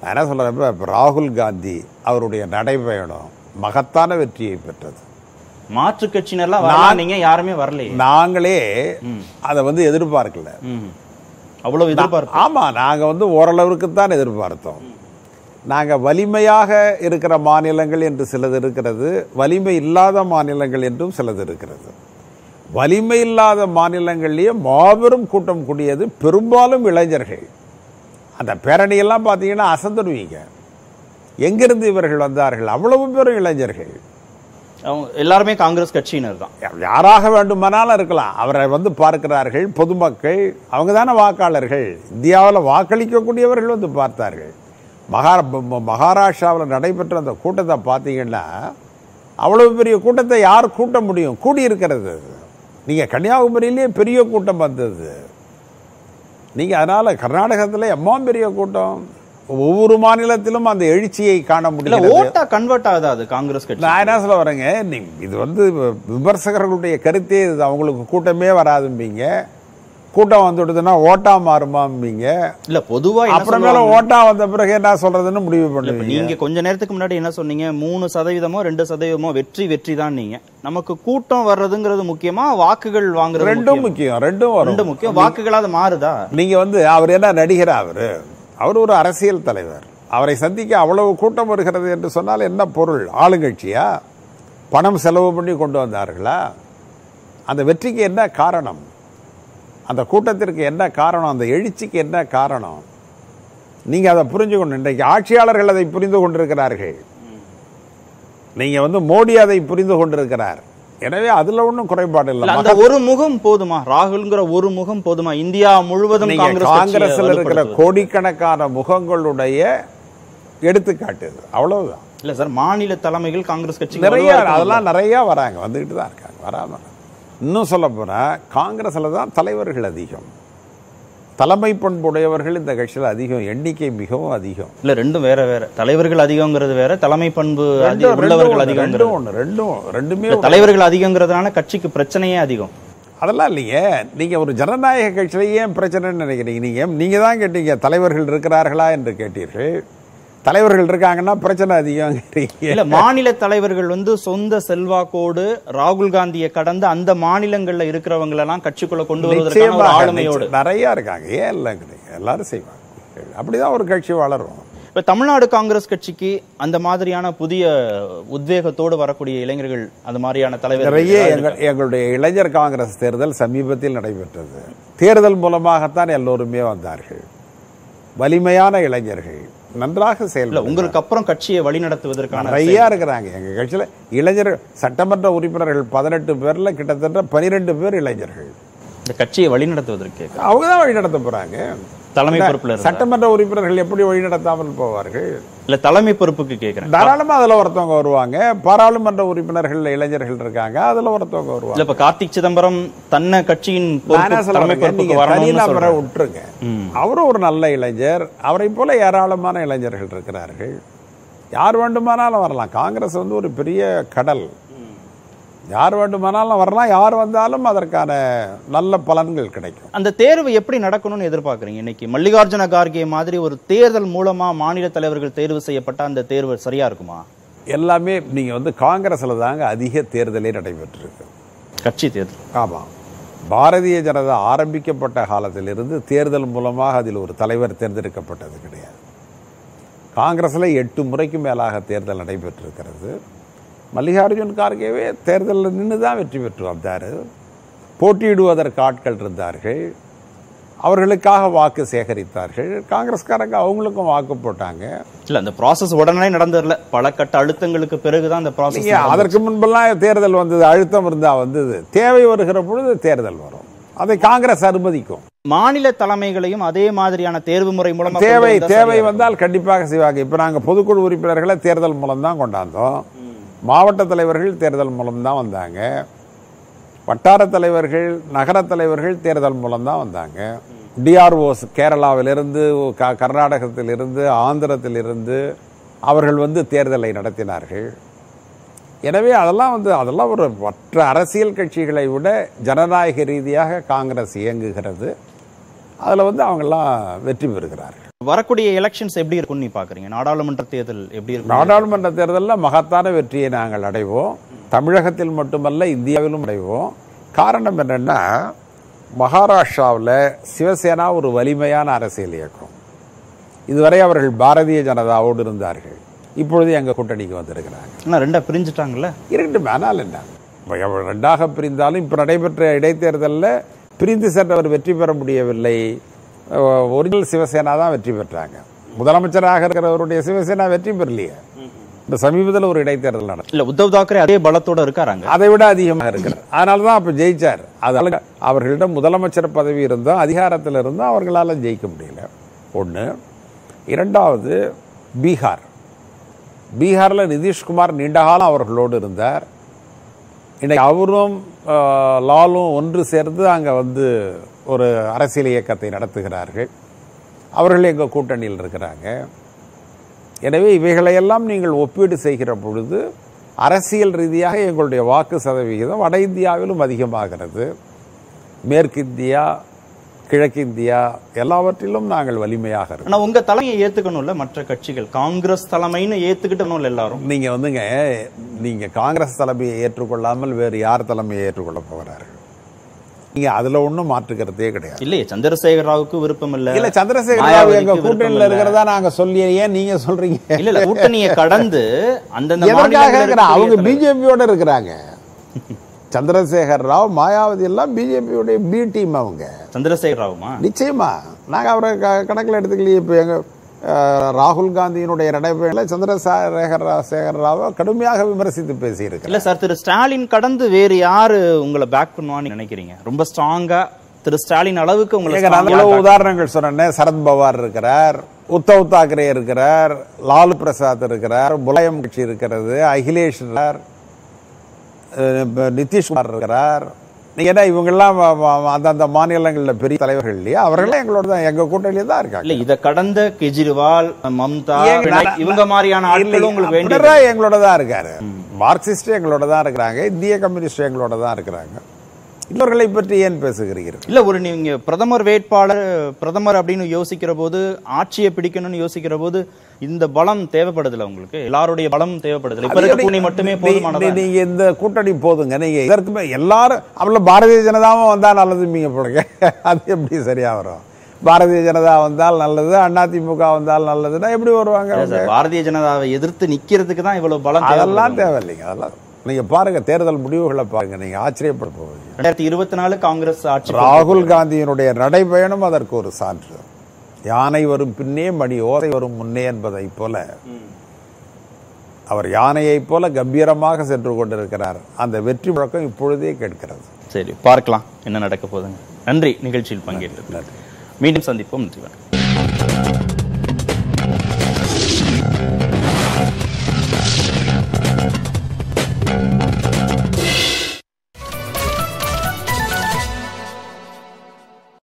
நான் என்ன சொல்கிறப்ப ராகுல் காந்தி அவருடைய நடைபயணம் மகத்தான வெற்றியை பெற்றது மாற்று கட்சியினர்லாம் நீங்க யாருமே வரல நாங்களே அதை வந்து எதிர்பார்க்கல அவ்வளவு எதிர்பார்ப்பு ஆமா நாங்க வந்து ஓரளவுக்கு தான் எதிர்பார்த்தோம் நாங்கள் வலிமையாக இருக்கிற மாநிலங்கள் என்று சிலது இருக்கிறது வலிமை இல்லாத மாநிலங்கள் என்றும் சிலது இருக்கிறது வலிமை இல்லாத மாநிலங்கள்லேயே மாபெரும் கூட்டம் கூடியது பெரும்பாலும் இளைஞர்கள் அந்த பேரணியெல்லாம் பார்த்தீங்கன்னா அசந்துடுவீங்க எங்கிருந்து இவர்கள் வந்தார்கள் அவ்வளவு பெரும் இளைஞர்கள் அவங்க எல்லாருமே காங்கிரஸ் கட்சியினர் தான் யாராக வேண்டுமானாலும் இருக்கலாம் அவரை வந்து பார்க்கிறார்கள் பொதுமக்கள் அவங்க தானே வாக்காளர்கள் இந்தியாவில் வாக்களிக்கக்கூடியவர்கள் வந்து பார்த்தார்கள் மகா மகாராஷ்டிராவில் நடைபெற்ற அந்த கூட்டத்தை பார்த்தீங்கன்னா அவ்வளோ பெரிய கூட்டத்தை யார் கூட்ட முடியும் கூடியிருக்கிறது நீங்கள் கன்னியாகுமரியிலே பெரிய கூட்டம் வந்தது நீங்கள் அதனால் கர்நாடகத்தில் எம்மா பெரிய கூட்டம் ஒவ்வொரு மாநிலத்திலும் அந்த எழுச்சியை காண முடியல ஓட்டா கன்வெர்ட் ஆகுது அது காங்கிரஸ் கட்சி நான் என்ன சொல்ல வரேங்க இது வந்து விமர்சகர்களுடைய கருத்தே இது அவங்களுக்கு கூட்டமே வராதும்பீங்க கூட்டம் வந்துடுதுன்னா ஓட்டா மாறுமாம்பீங்க இல்ல பொதுவா அப்புறமேல ஓட்டா வந்த பிறகு என்ன சொல்றதுன்னு முடிவு பண்ணுங்க நீங்க கொஞ்ச நேரத்துக்கு முன்னாடி என்ன சொன்னீங்க மூணு சதவீதமோ ரெண்டு சதவீதமோ வெற்றி வெற்றி தான் நீங்க நமக்கு கூட்டம் வர்றதுங்கிறது முக்கியமா வாக்குகள் வாங்குறது ரெண்டும் முக்கியம் ரெண்டும் ரெண்டும் முக்கியம் வாக்குகளாவது மாறுதா நீங்க வந்து அவர் என்ன நடிகரா அவரு அவர் ஒரு அரசியல் தலைவர் அவரை சந்திக்க அவ்வளவு கூட்டம் வருகிறது என்று சொன்னால் என்ன பொருள் ஆளுங்கட்சியா பணம் செலவு பண்ணி கொண்டு வந்தார்களா அந்த வெற்றிக்கு என்ன காரணம் அந்த கூட்டத்திற்கு என்ன காரணம் அந்த எழுச்சிக்கு என்ன காரணம் நீங்கள் அதை புரிஞ்சுக்கணும் இன்றைக்கு ஆட்சியாளர்கள் அதை புரிந்து கொண்டிருக்கிறார்கள் நீங்கள் வந்து மோடி அதை புரிந்து கொண்டிருக்கிறார் எனவே அதுல ஒன்றும் குறைபாடு இல்லை அந்த ஒரு முகம் போதுமா ராகுல்ங்கிற ஒரு முகம் போதுமா இந்தியா முழுவதும் காங்கிரஸ்ல இருக்கிற கோடிக்கணக்கான முகங்களுடைய எடுத்துக்காட்டு அவ்வளவுதான் இல்ல சார் மாநில தலைமைகள் காங்கிரஸ் கட்சி நிறைய அதெல்லாம் நிறைய வராங்க வந்துகிட்டு தான் இருக்காங்க வராம இன்னும் சொல்ல போனா காங்கிரஸ்லதான் தான் தலைவர்கள் அதிகம் தலைமை பண்புடையவர்கள் இந்த கட்சியில் அதிகம் எண்ணிக்கை மிகவும் அதிகம் இல்லை ரெண்டும் வேற வேற தலைவர்கள் அதிகங்கிறது வேற தலைமை பண்பு உள்ளவர்கள் அதிகம் ஒன்று ரெண்டும் ரெண்டுமே தலைவர்கள் அதிகங்கிறதுனால கட்சிக்கு பிரச்சனையே அதிகம் அதெல்லாம் இல்லையே நீங்கள் ஒரு ஜனநாயக கட்சியில ஏன் பிரச்சனைன்னு நினைக்கிறீங்க நீங்கள் நீங்கள் தான் கேட்டீங்க தலைவர்கள் இருக்கிறார்களா என்று கேட்டீர்கள் தலைவர்கள் இருக்காங்கன்னா பிரச்சனை அதிகம் இல்ல மாநில தலைவர்கள் வந்து சொந்த செல்வாக்கோடு ராகுல் காந்தியை கடந்து அந்த மாநிலங்கள்ல இருக்கிறவங்களெல்லாம் கட்சிக்குள்ள கொண்டு வருவதற்கு ஆளுமையோடு நிறைய இருக்காங்க ஏன் இல்லை எல்லாரும் செய்வாங்க அப்படிதான் ஒரு கட்சி வளரும் இப்ப தமிழ்நாடு காங்கிரஸ் கட்சிக்கு அந்த மாதிரியான புதிய உத்வேகத்தோடு வரக்கூடிய இளைஞர்கள் அந்த மாதிரியான தலைவர் நிறைய எங்களுடைய இளைஞர் காங்கிரஸ் தேர்தல் சமீபத்தில் நடைபெற்றது தேர்தல் மூலமாகத்தான் எல்லோருமே வந்தார்கள் வலிமையான இளைஞர்கள் நன்றாக செயல்பட உங்களுக்கு அப்புறம் கட்சியை வழிநடத்துவதற்கான நிறையா இருக்கிறாங்க எங்க கட்சியில இளைஞர்கள் சட்டமன்ற உறுப்பினர்கள் பதினெட்டு பேர்ல கிட்டத்தட்ட பனிரெண்டு பேர் இளைஞர்கள் இந்த கட்சியை வழிநடத்துவதற்கு அவங்க தான் வழிநடத்த போறாங்க தலைமை பொறுப்புல சட்டமன்ற உறுப்பினர்கள் எப்படி வழிநடத்தாமல் போவார்கள் இல்ல தலைமை பொறுப்புக்கு கேட்கறேன் தாராளமா அதுல ஒருத்தவங்க வருவாங்க பாராளுமன்ற உறுப்பினர்கள் இளைஞர்கள் இருக்காங்க அதுல ஒருத்தவங்க வருவாங்க இல்ல இப்ப கார்த்திக் சிதம்பரம் தன்ன கட்சியின் தனிநபரை விட்டுருங்க அவரும் ஒரு நல்ல இளைஞர் அவரை போல ஏராளமான இளைஞர்கள் இருக்கிறார்கள் யார் வேண்டுமானாலும் வரலாம் காங்கிரஸ் வந்து ஒரு பெரிய கடல் யார் வேண்டுமானாலும் வரலாம் யார் வந்தாலும் அதற்கான நல்ல பலன்கள் கிடைக்கும் அந்த தேர்வு எப்படி நடக்கணும்னு எதிர்பார்க்குறீங்க இன்னைக்கு மல்லிகார்ஜுன கார்கே மாதிரி ஒரு தேர்தல் மூலமாக மாநில தலைவர்கள் தேர்வு செய்யப்பட்ட அந்த தேர்வு சரியாக இருக்குமா எல்லாமே நீங்கள் வந்து காங்கிரஸில் தாங்க அதிக தேர்தலே நடைபெற்றிருக்கு கட்சி தேர்தல் ஆமாம் பாரதிய ஜனதா ஆரம்பிக்கப்பட்ட காலத்திலிருந்து தேர்தல் மூலமாக அதில் ஒரு தலைவர் தேர்ந்தெடுக்கப்பட்டது கிடையாது காங்கிரஸில் எட்டு முறைக்கு மேலாக தேர்தல் நடைபெற்றிருக்கிறது மல்லிகார்ஜுன் கார்கேவே தேர்தலில் நின்று தான் வெற்றி பெற்று வந்தார் போட்டியிடுவதற்கு ஆட்கள் இருந்தார்கள் அவர்களுக்காக வாக்கு சேகரித்தார்கள் காங்கிரஸ்காரங்க அவங்களுக்கும் வாக்கு போட்டாங்க இல்லை அந்த ப்ராசஸ் உடனே நடந்ததில்ல பல கட்ட அழுத்தங்களுக்கு பிறகு தான் அந்த ப்ராசஸ் அதற்கு முன்பெல்லாம் தேர்தல் வந்தது அழுத்தம் இருந்தால் வந்தது தேவை வருகிற பொழுது தேர்தல் வரும் அதை காங்கிரஸ் அனுமதிக்கும் மாநில தலைமைகளையும் அதே மாதிரியான தேர்வு முறை மூலம் தேவை தேவை வந்தால் கண்டிப்பாக செய்வாங்க இப்போ நாங்கள் பொதுக்குழு உறுப்பினர்களை தேர்தல் மூலம் தான் கொண்டாந்தோம் மாவட்ட தலைவர்கள் தேர்தல் மூலம்தான் வந்தாங்க வட்டார தலைவர்கள் நகர தலைவர்கள் தேர்தல் மூலம்தான் வந்தாங்க டிஆர்ஓஸ் கேரளாவிலிருந்து க கர்நாடகத்திலிருந்து ஆந்திரத்திலிருந்து அவர்கள் வந்து தேர்தலை நடத்தினார்கள் எனவே அதெல்லாம் வந்து அதெல்லாம் ஒரு மற்ற அரசியல் கட்சிகளை விட ஜனநாயக ரீதியாக காங்கிரஸ் இயங்குகிறது அதில் வந்து அவங்கெல்லாம் வெற்றி பெறுகிறார்கள் வரக்கூடிய எலெக்ஷன்ஸ் எப்படி இருக்கும் நீ பாக்குறீங்க நாடாளுமன்ற தேர்தல் எப்படி இருக்கும் நாடாளுமன்ற தேர்தலில் மகத்தான வெற்றியை நாங்கள் அடைவோம் தமிழகத்தில் மட்டுமல்ல இந்தியாவிலும் அடைவோம் காரணம் என்னென்னா மகாராஷ்டிராவில் சிவசேனா ஒரு வலிமையான அரசியல் இயக்கம் இதுவரை அவர்கள் பாரதிய ஜனதாவோடு இருந்தார்கள் இப்பொழுது எங்கள் கூட்டணிக்கு வந்திருக்கிறாங்க ஆனால் ரெண்டாக பிரிஞ்சுட்டாங்கல்ல இருக்கட்டும் ஆனால் என்ன ரெண்டாக பிரிந்தாலும் இப்போ நடைபெற்ற இடைத்தேர்தலில் பிரிந்து சென்றவர் வெற்றி பெற முடியவில்லை ஒரிஜினல் சிவசேனா தான் வெற்றி பெற்றாங்க முதலமைச்சராக இருக்கிறவருடைய சிவசேனா வெற்றி பெறலையே இந்த சமீபத்தில் ஒரு இடைத்தேர்தல் நடக்கும் இல்ல உத்தவ் தாக்கரே அதே பலத்தோட இருக்காராங்க அதை விட அதிகமாக இருக்கிறார் அதனால தான் அப்ப ஜெயிச்சார் அதனால அவர்களிடம் முதலமைச்சர் பதவி இருந்தோம் அதிகாரத்தில் இருந்தோம் அவர்களால் ஜெயிக்க முடியல ஒன்று இரண்டாவது பீகார் பீகாரில் நிதிஷ்குமார் நீண்டகாலம் அவர்களோடு இருந்தார் இன்னைக்கு அவரும் லாலும் ஒன்று சேர்ந்து அங்கே வந்து ஒரு அரசியல் இயக்கத்தை நடத்துகிறார்கள் அவர்கள் எங்கள் கூட்டணியில் இருக்கிறாங்க எனவே இவைகளையெல்லாம் நீங்கள் ஒப்பீடு செய்கிற பொழுது அரசியல் ரீதியாக எங்களுடைய வாக்கு சதவிகிதம் வட இந்தியாவிலும் அதிகமாகிறது மேற்கிந்தியா கிழக்கிந்தியா எல்லாவற்றிலும் நாங்கள் வலிமையாக இருக்கோம் ஆனால் உங்கள் தலைமையை ஏற்றுக்கணும்ல மற்ற கட்சிகள் காங்கிரஸ் தலைமைன்னு ஏற்றுக்கிட்டணும்ல எல்லாரும் நீங்கள் வந்துங்க நீங்கள் காங்கிரஸ் தலைமையை ஏற்றுக்கொள்ளாமல் வேறு யார் தலைமையை ஏற்றுக்கொள்ள போகிறார்கள் நீங்கள் அதில் ஒன்றும் மாற்றுக்கிறதே கிடையாது இல்லையே சந்திரசேகர் ராவுக்கு விருப்பம் இல்லை இல்லை சந்திரசேகர் ராவ் எங்கள் கூட்டணியில் இருக்கிறதா நாங்கள் சொல்லி ஏன் நீங்கள் சொல்கிறீங்க இல்லை கூட்டணியை கடந்து அந்தந்த அவங்க பிஜேபியோட இருக்கிறாங்க சந்திரசேகர் ராவ் மாயாவதி எல்லாம் பிஜேபியோடைய பி டீம் அவங்க சந்திரசேகர் ராவுமா நிச்சயமா நாங்க அவரை கணக்கில் எடுத்துக்கலையே இப்போ எங்கள் ராகுல் காந்தியினுடைய நடைபெயரில் சந்திரசேகர சேகர் ராவை கடுமையாக விமர்சித்து பேசியிருக்கு இல்லை சார் திரு ஸ்டாலின் கடந்து வேறு யார் உங்களை பேக் பண்ணுவான்னு நினைக்கிறீங்க ரொம்ப ஸ்ட்ராங்காக திரு ஸ்டாலின் அளவுக்கு உங்களுக்கு நல்ல உதாரணங்கள் சொன்னேன் சரத்பவார் இருக்கிறார் உத்தவ் தாக்கரே இருக்கிறார் லாலு பிரசாத் இருக்கிறார் புலயம் கட்சி இருக்கிறது அகிலேஷ் நிதிஷ்குமார் இருக்கிறார் ஏன்னா இவங்கெல்லாம் அந்தந்த மாநிலங்களில் பெரிய தலைவர்கள் இல்லையா அவர்கள் எங்களோட தான் எங்க கூட்டணியில தான் இருக்காங்க இல்ல இதை கடந்த கெஜ்ரிவால் மம்தா இவங்க மாதிரியான ஆட்கள் உங்களுக்கு பினராயி எங்களோட தான் இருக்காரு மார்க்சிஸ்ட் எங்களோட தான் இருக்கிறாங்க இந்திய கம்யூனிஸ்ட் எங்களோட தான் இருக்கிறாங்க இவர்களை பற்றி ஏன் பேசுகிறீர்கள் இல்ல ஒரு நீங்க பிரதமர் வேட்பாளர் பிரதமர் அப்படின்னு யோசிக்கிற போது ஆட்சியை பிடிக்கணும்னு யோசிக்கிற போது இந்த பலம் தேவைப்படுதுல உங்களுக்கு எல்லாருடைய பலம் தேவைப்படுதுல இப்ப இருக்க கூட்டணி மட்டுமே போதுமானது நீங்க இந்த கூட்டணி போதுங்க நீங்க இதற்குமே எல்லாரும் அவ்வளவு பாரதிய ஜனதாவும் வந்தா நல்லது நீங்க போடுங்க அது எப்படி சரியா வரும் பாரதிய ஜனதா வந்தால் நல்லது அதிமுக வந்தால் நல்லதுன்னா எப்படி வருவாங்க பாரதிய ஜனதாவை எதிர்த்து நிக்கிறதுக்கு தான் இவ்வளவு பலம் அதெல்லாம் இல்லைங்க அதெல்லாம் நீங்க பாருங்க தேர்தல் முடிவுகளை பாருங்க நீங்க ஆச்சரியப்பட போவீங்க ரெண்டாயிரத்தி இருபத்தி நாலு காங்கிரஸ் ஆட்சி ராகுல் காந்தியினுடைய நடைபயணம் அதற்கு ஒரு சான்று யானை வரும் பின்னே மணி ஓசை வரும் முன்னே என்பதைப் போல அவர் யானையைப் போல கம்பீரமாக சென்று கொண்டிருக்கிறார் அந்த வெற்றி முழக்கம் இப்பொழுதே கேட்கிறது சரி பார்க்கலாம் என்ன நடக்க போதுங்க நன்றி நிகழ்ச்சியில் பங்கேற்று மீண்டும் சந்திப்போம் நன்றி வணக்கம்